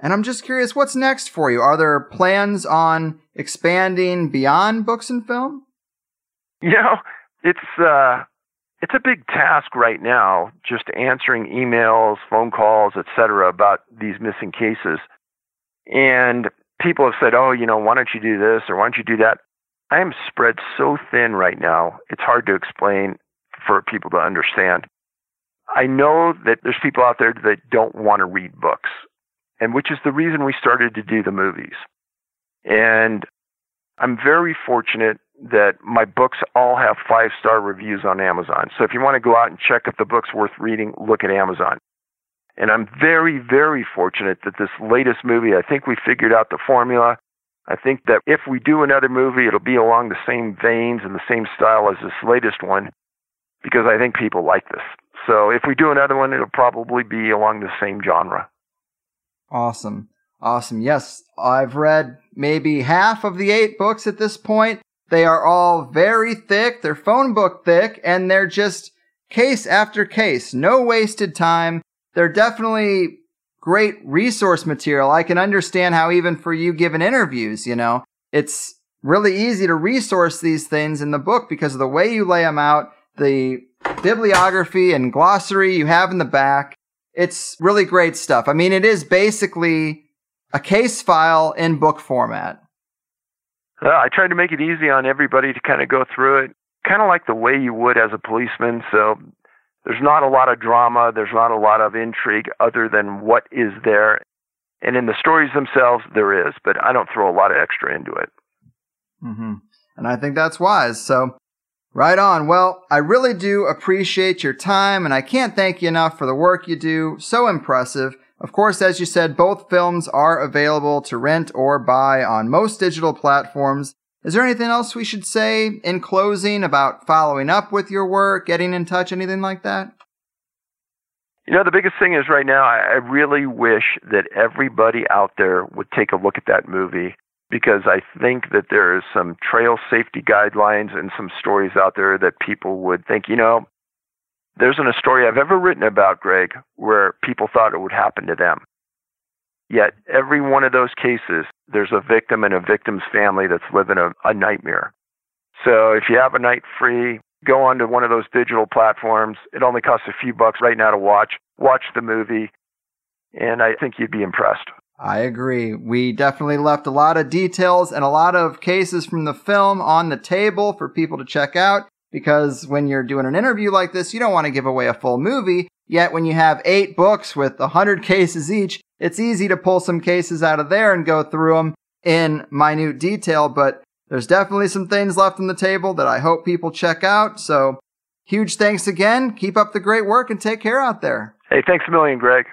And I'm just curious, what's next for you? Are there plans on expanding beyond books and film?
You know, it's uh, it's a big task right now, just answering emails, phone calls, etc., about these missing cases. And people have said, "Oh, you know, why don't you do this or why don't you do that?" I am spread so thin right now; it's hard to explain for people to understand. I know that there's people out there that don't want to read books, and which is the reason we started to do the movies. And I'm very fortunate that my books all have five star reviews on Amazon. So if you want to go out and check if the book's worth reading, look at Amazon. And I'm very, very fortunate that this latest movie, I think we figured out the formula. I think that if we do another movie, it'll be along the same veins and the same style as this latest one because I think people like this. So if we do another one, it'll probably be along the same genre.
Awesome. Awesome. Yes, I've read maybe half of the eight books at this point. They are all very thick. They're phone book thick and they're just case after case. No wasted time. They're definitely great resource material. I can understand how even for you given interviews, you know, it's really easy to resource these things in the book because of the way you lay them out, the bibliography and glossary you have in the back. It's really great stuff. I mean, it is basically a case file in book format.
Uh, I tried to make it easy on everybody to kind of go through it, kind of like the way you would as a policeman. So there's not a lot of drama, there's not a lot of intrigue other than what is there. And in the stories themselves, there is, but I don't throw a lot of extra into it.
Mm-hmm. And I think that's wise. So, right on. Well, I really do appreciate your time, and I can't thank you enough for the work you do. So impressive. Of course, as you said, both films are available to rent or buy on most digital platforms. Is there anything else we should say in closing about following up with your work, getting in touch, anything like that?
You know, the biggest thing is right now, I really wish that everybody out there would take a look at that movie because I think that there is some trail safety guidelines and some stories out there that people would think, you know, there isn't a story I've ever written about, Greg, where people thought it would happen to them. Yet, every one of those cases, there's a victim and a victim's family that's living a, a nightmare. So, if you have a night free, go onto one of those digital platforms. It only costs a few bucks right now to watch. Watch the movie, and I think you'd be impressed.
I agree. We definitely left a lot of details and a lot of cases from the film on the table for people to check out because when you're doing an interview like this, you don't want to give away a full movie. Yet when you have eight books with a hundred cases each, it's easy to pull some cases out of there and go through them in minute detail. But there's definitely some things left on the table that I hope people check out. So huge thanks again. Keep up the great work and take care out there.
Hey, thanks a million, Greg.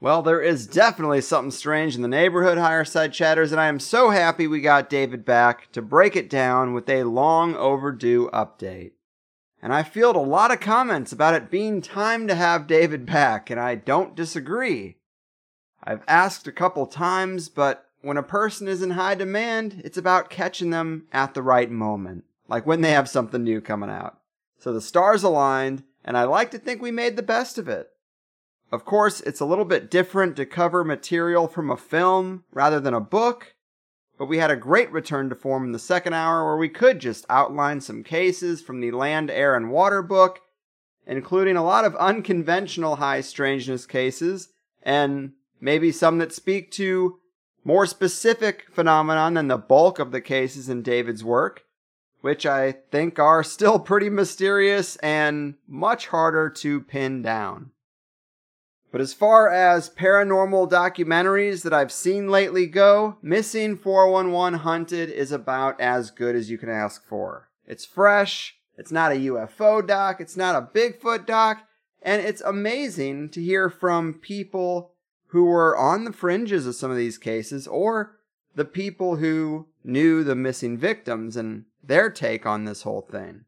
Well, there is definitely something strange in the neighborhood, Higherside Chatters, and I am so happy we got David back to break it down with a long overdue update. And I field a lot of comments about it being time to have David back, and I don't disagree. I've asked a couple times, but when a person is in high demand, it's about catching them at the right moment, like when they have something new coming out. So the stars aligned, and I like to think we made the best of it. Of course, it's a little bit different to cover material from a film rather than a book, but we had a great return to form in the second hour where we could just outline some cases from the Land, Air, and Water book, including a lot of unconventional high strangeness cases, and maybe some that speak to more specific phenomenon than the bulk of the cases in David's work, which I think are still pretty mysterious and much harder to pin down. But as far as paranormal documentaries that I've seen lately go, Missing 411 Hunted is about as good as you can ask for. It's fresh, it's not a UFO doc, it's not a Bigfoot doc, and it's amazing to hear from people who were on the fringes of some of these cases or the people who knew the missing victims and their take on this whole thing.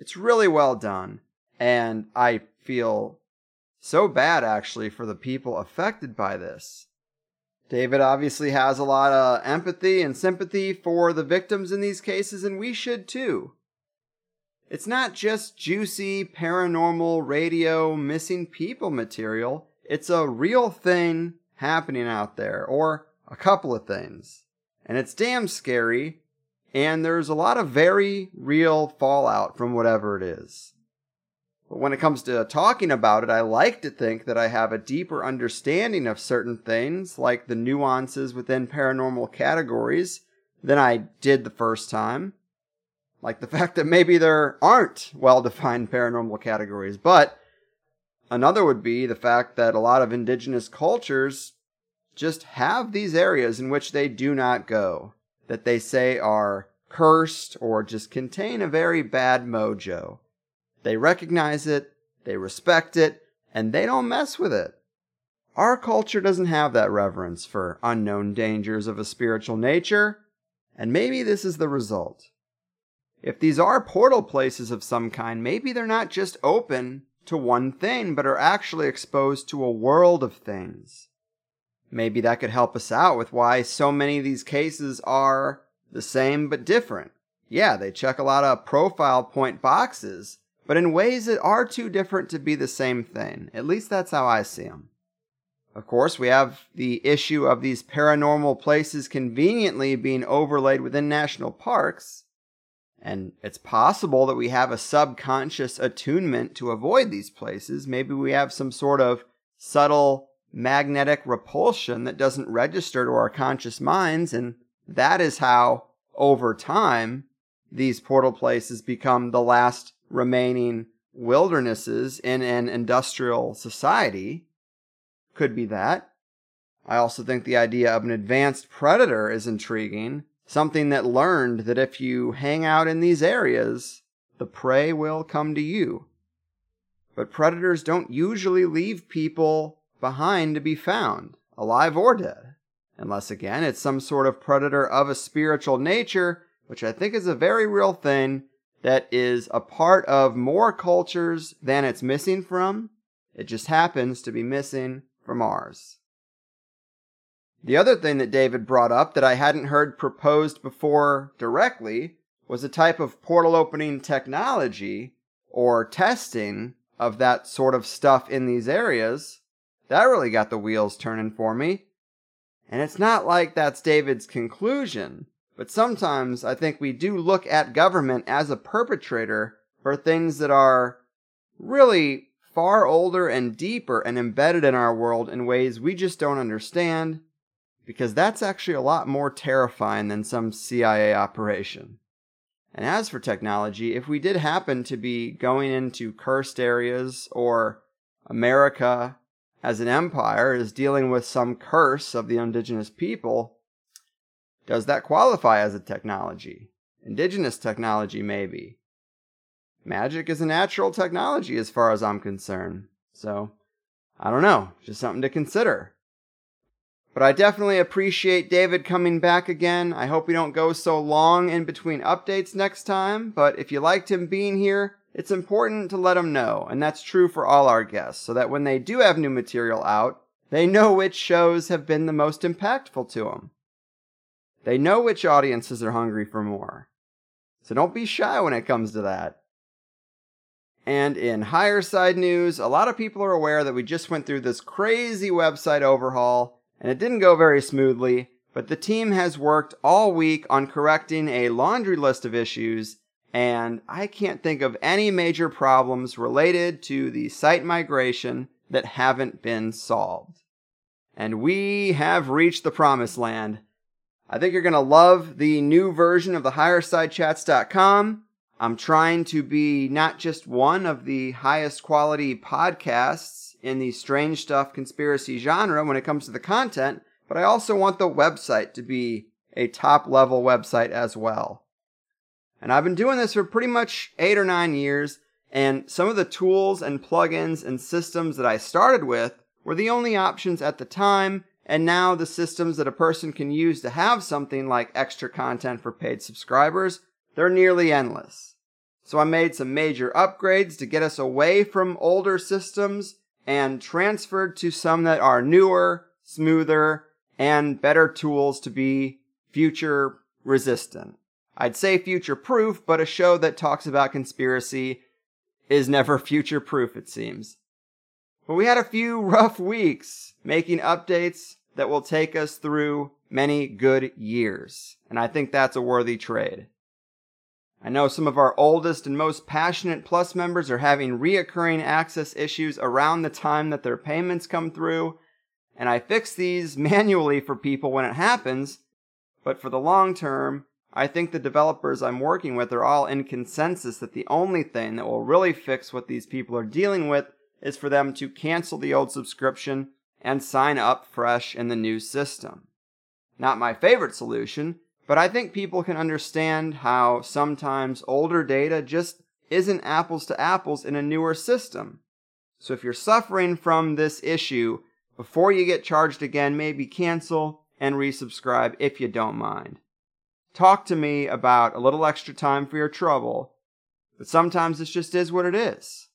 It's really well done, and I feel so bad, actually, for the people affected by this. David obviously has a lot of empathy and sympathy for the victims in these cases, and we should too. It's not just juicy paranormal radio missing people material, it's a real thing happening out there, or a couple of things. And it's damn scary, and there's a lot of very real fallout from whatever it is. But when it comes to talking about it, I like to think that I have a deeper understanding of certain things, like the nuances within paranormal categories, than I did the first time. Like the fact that maybe there aren't well defined paranormal categories. But another would be the fact that a lot of indigenous cultures just have these areas in which they do not go, that they say are cursed or just contain a very bad mojo. They recognize it, they respect it, and they don't mess with it. Our culture doesn't have that reverence for unknown dangers of a spiritual nature, and maybe this is the result. If these are portal places of some kind, maybe they're not just open to one thing, but are actually exposed to a world of things. Maybe that could help us out with why so many of these cases are the same but different. Yeah, they check a lot of profile point boxes, but in ways that are too different to be the same thing. At least that's how I see them. Of course, we have the issue of these paranormal places conveniently being overlaid within national parks. And it's possible that we have a subconscious attunement to avoid these places. Maybe we have some sort of subtle magnetic repulsion that doesn't register to our conscious minds. And that is how, over time, these portal places become the last remaining wildernesses in an industrial society. Could be that. I also think the idea of an advanced predator is intriguing, something that learned that if you hang out in these areas, the prey will come to you. But predators don't usually leave people behind to be found, alive or dead. Unless, again, it's some sort of predator of a spiritual nature, which I think is a very real thing that is a part of more cultures than it's missing from. It just happens to be missing from ours. The other thing that David brought up that I hadn't heard proposed before directly was a type of portal opening technology or testing of that sort of stuff in these areas. That really got the wheels turning for me. And it's not like that's David's conclusion. But sometimes I think we do look at government as a perpetrator for things that are really far older and deeper and embedded in our world in ways we just don't understand, because that's actually a lot more terrifying than some CIA operation. And as for technology, if we did happen to be going into cursed areas or America as an empire is dealing with some curse of the indigenous people, does that qualify as a technology? Indigenous technology, maybe. Magic is a natural technology as far as I'm concerned. So, I don't know. Just something to consider. But I definitely appreciate David coming back again. I hope we don't go so long in between updates next time. But if you liked him being here, it's important to let him know. And that's true for all our guests, so that when they do have new material out, they know which shows have been the most impactful to them. They know which audiences are hungry for more. So don't be shy when it comes to that. And in higher side news, a lot of people are aware that we just went through this crazy website overhaul and it didn't go very smoothly, but the team has worked all week on correcting a laundry list of issues and I can't think of any major problems related to the site migration that haven't been solved. And we have reached the promised land. I think you're going to love the new version of the highersidechats.com. I'm trying to be not just one of the highest quality podcasts in the strange stuff conspiracy genre when it comes to the content, but I also want the website to be a top level website as well. And I've been doing this for pretty much eight or nine years, and some of the tools and plugins and systems that I started with were the only options at the time and now the systems that a person can use to have something like extra content for paid subscribers, they're nearly endless. So I made some major upgrades to get us away from older systems and transferred to some that are newer, smoother, and better tools to be future resistant. I'd say future proof, but a show that talks about conspiracy is never future proof, it seems. But we had a few rough weeks making updates that will take us through many good years, and I think that's a worthy trade. I know some of our oldest and most passionate Plus members are having reoccurring access issues around the time that their payments come through, and I fix these manually for people when it happens, but for the long term, I think the developers I'm working with are all in consensus that the only thing that will really fix what these people are dealing with is for them to cancel the old subscription and sign up fresh in the new system. Not my favorite solution, but I think people can understand how sometimes older data just isn't apples to apples in a newer system. So if you're suffering from this issue, before you get charged again, maybe cancel and resubscribe if you don't mind. Talk to me about a little extra time for your trouble, but sometimes this just is what it is.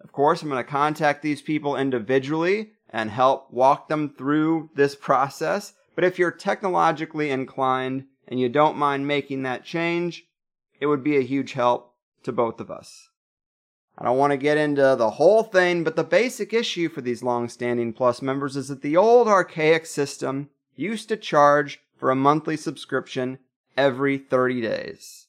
Of course, I'm going to contact these people individually and help walk them through this process. But if you're technologically inclined and you don't mind making that change, it would be a huge help to both of us. I don't want to get into the whole thing, but the basic issue for these long-standing Plus members is that the old archaic system used to charge for a monthly subscription every 30 days,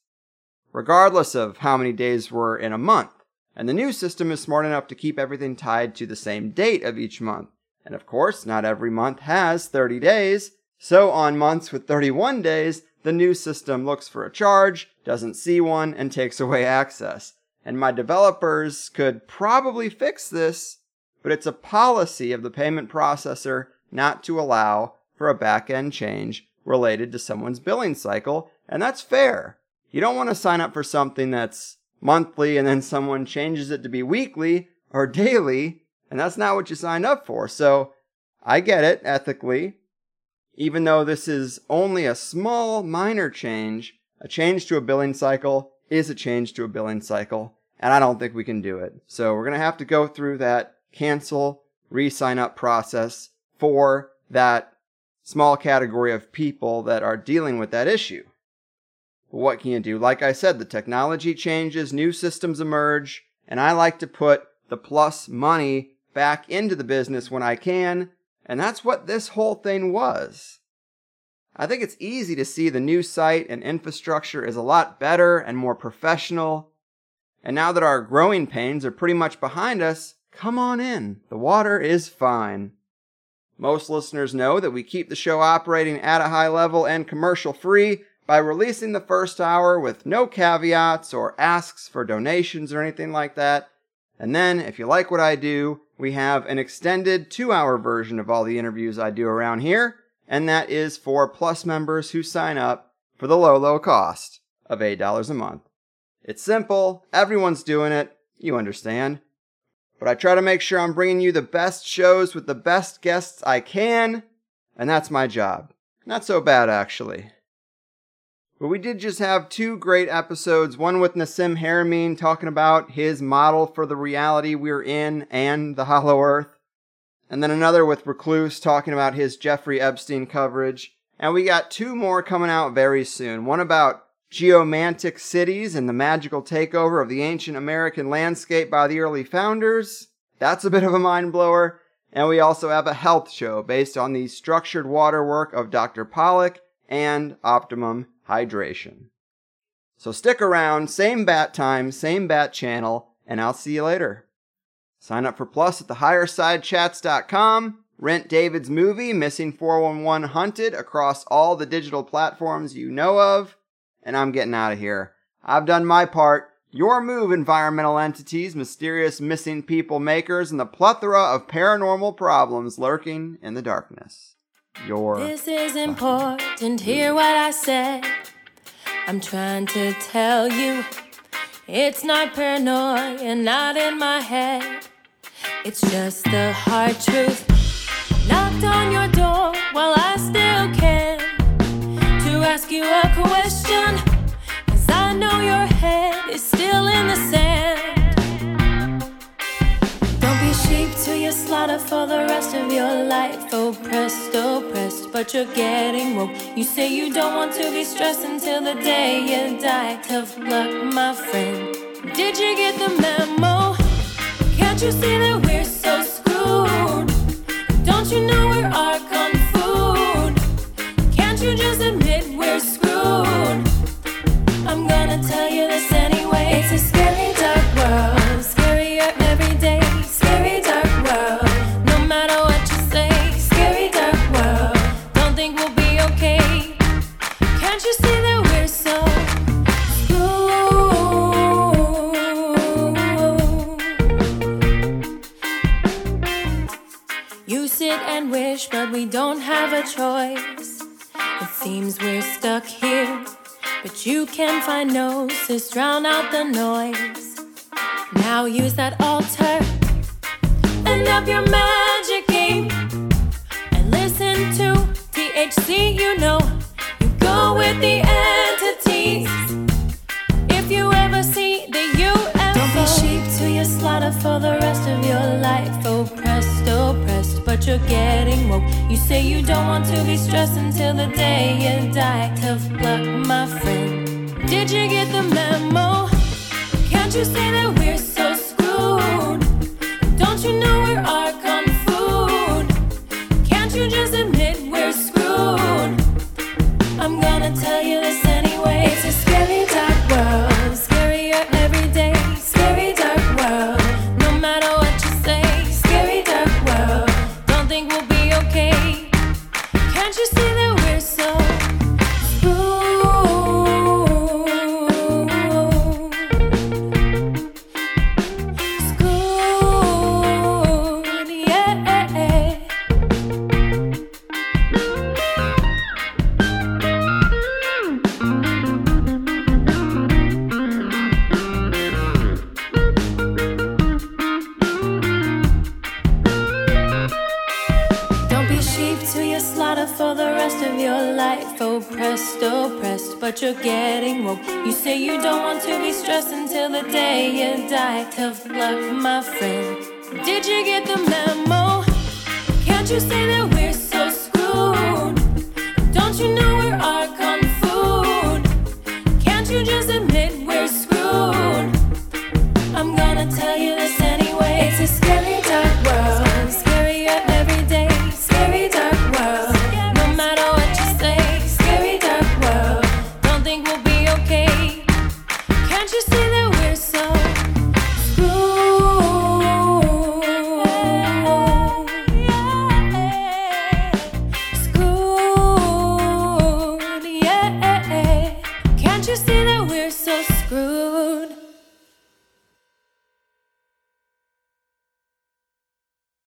regardless of how many days were in a month. And the new system is smart enough to keep everything tied to the same date of each month. And of course, not every month has 30 days. So on months with 31 days, the new system looks for a charge, doesn't see one, and takes away access. And my developers could probably fix this, but it's a policy of the payment processor not to allow for a back end change related to someone's billing cycle, and that's fair. You don't want to sign up for something that's monthly and then someone changes it to be weekly or daily, and that's not what you signed up for. So I get it ethically. Even though this is only a small, minor change, a change to a billing cycle is a change to a billing cycle, and I don't think we can do it. So we're going to have to go through that cancel, re sign up process for that small category of people that are dealing with that issue. What can you do? Like I said, the technology changes, new systems emerge, and I like to put the plus money back into the business when I can, and that's what this whole thing was. I think it's easy to see the new site and infrastructure is a lot better and more professional. And now that our growing pains are pretty much behind us, come on in. The water is fine. Most listeners know that we keep the show operating at a high level and commercial free by releasing the first hour with no caveats or asks for donations or anything like that. And then, if you like what I do, we have an extended two hour version of all the interviews I do around here, and that is for Plus members who sign up for the low, low cost of $8 a month. It's simple, everyone's doing it, you understand but I try to make sure I'm bringing you the best shows with the best guests I can, and that's my job. Not so bad, actually. But we did just have two great episodes one with Nassim Haramein talking about his model for the reality we're in and the hollow earth, and then another with Recluse talking about his Jeffrey Epstein coverage. And we got two more coming out very soon. One about geomantic cities and the magical takeover of the ancient American landscape by the early founders. That's a bit of a mind blower. And we also have a health show based on the structured water work of Dr. Pollack and optimum hydration. So stick around, same bat time, same bat channel, and I'll see you later. Sign up for Plus at thehighersidechats.com. Rent David's movie, Missing 411 Hunted, across all the digital platforms you know of and I'm getting out of here. I've done my part. Your move, environmental entities, mysterious missing people makers, and the plethora of paranormal problems lurking in the darkness. Your.
This is important. Hear what I said. I'm trying to tell you it's not paranoia, not in my head. It's just the hard truth. Knocked on your door while I still can to ask you a question. Cause I know your head is still in the sand. Slaughter for the rest of your life. Oppressed, oppressed, but you're getting woke. You say you don't want to be stressed until the day you die. Tough luck, my friend. Did you get the memo? Can't you see that we're so screwed? Don't you know we're kung wish, but we don't have a choice. It seems we're stuck here. But you can find notes drown out the noise. Now use that altar and up your magic game. And listen to THC, you know. You go with the entities. But you're getting woke. You say you don't want to be stressed until the day you die. Tough luck, my friend. Did you get the memo? Can't you see that we're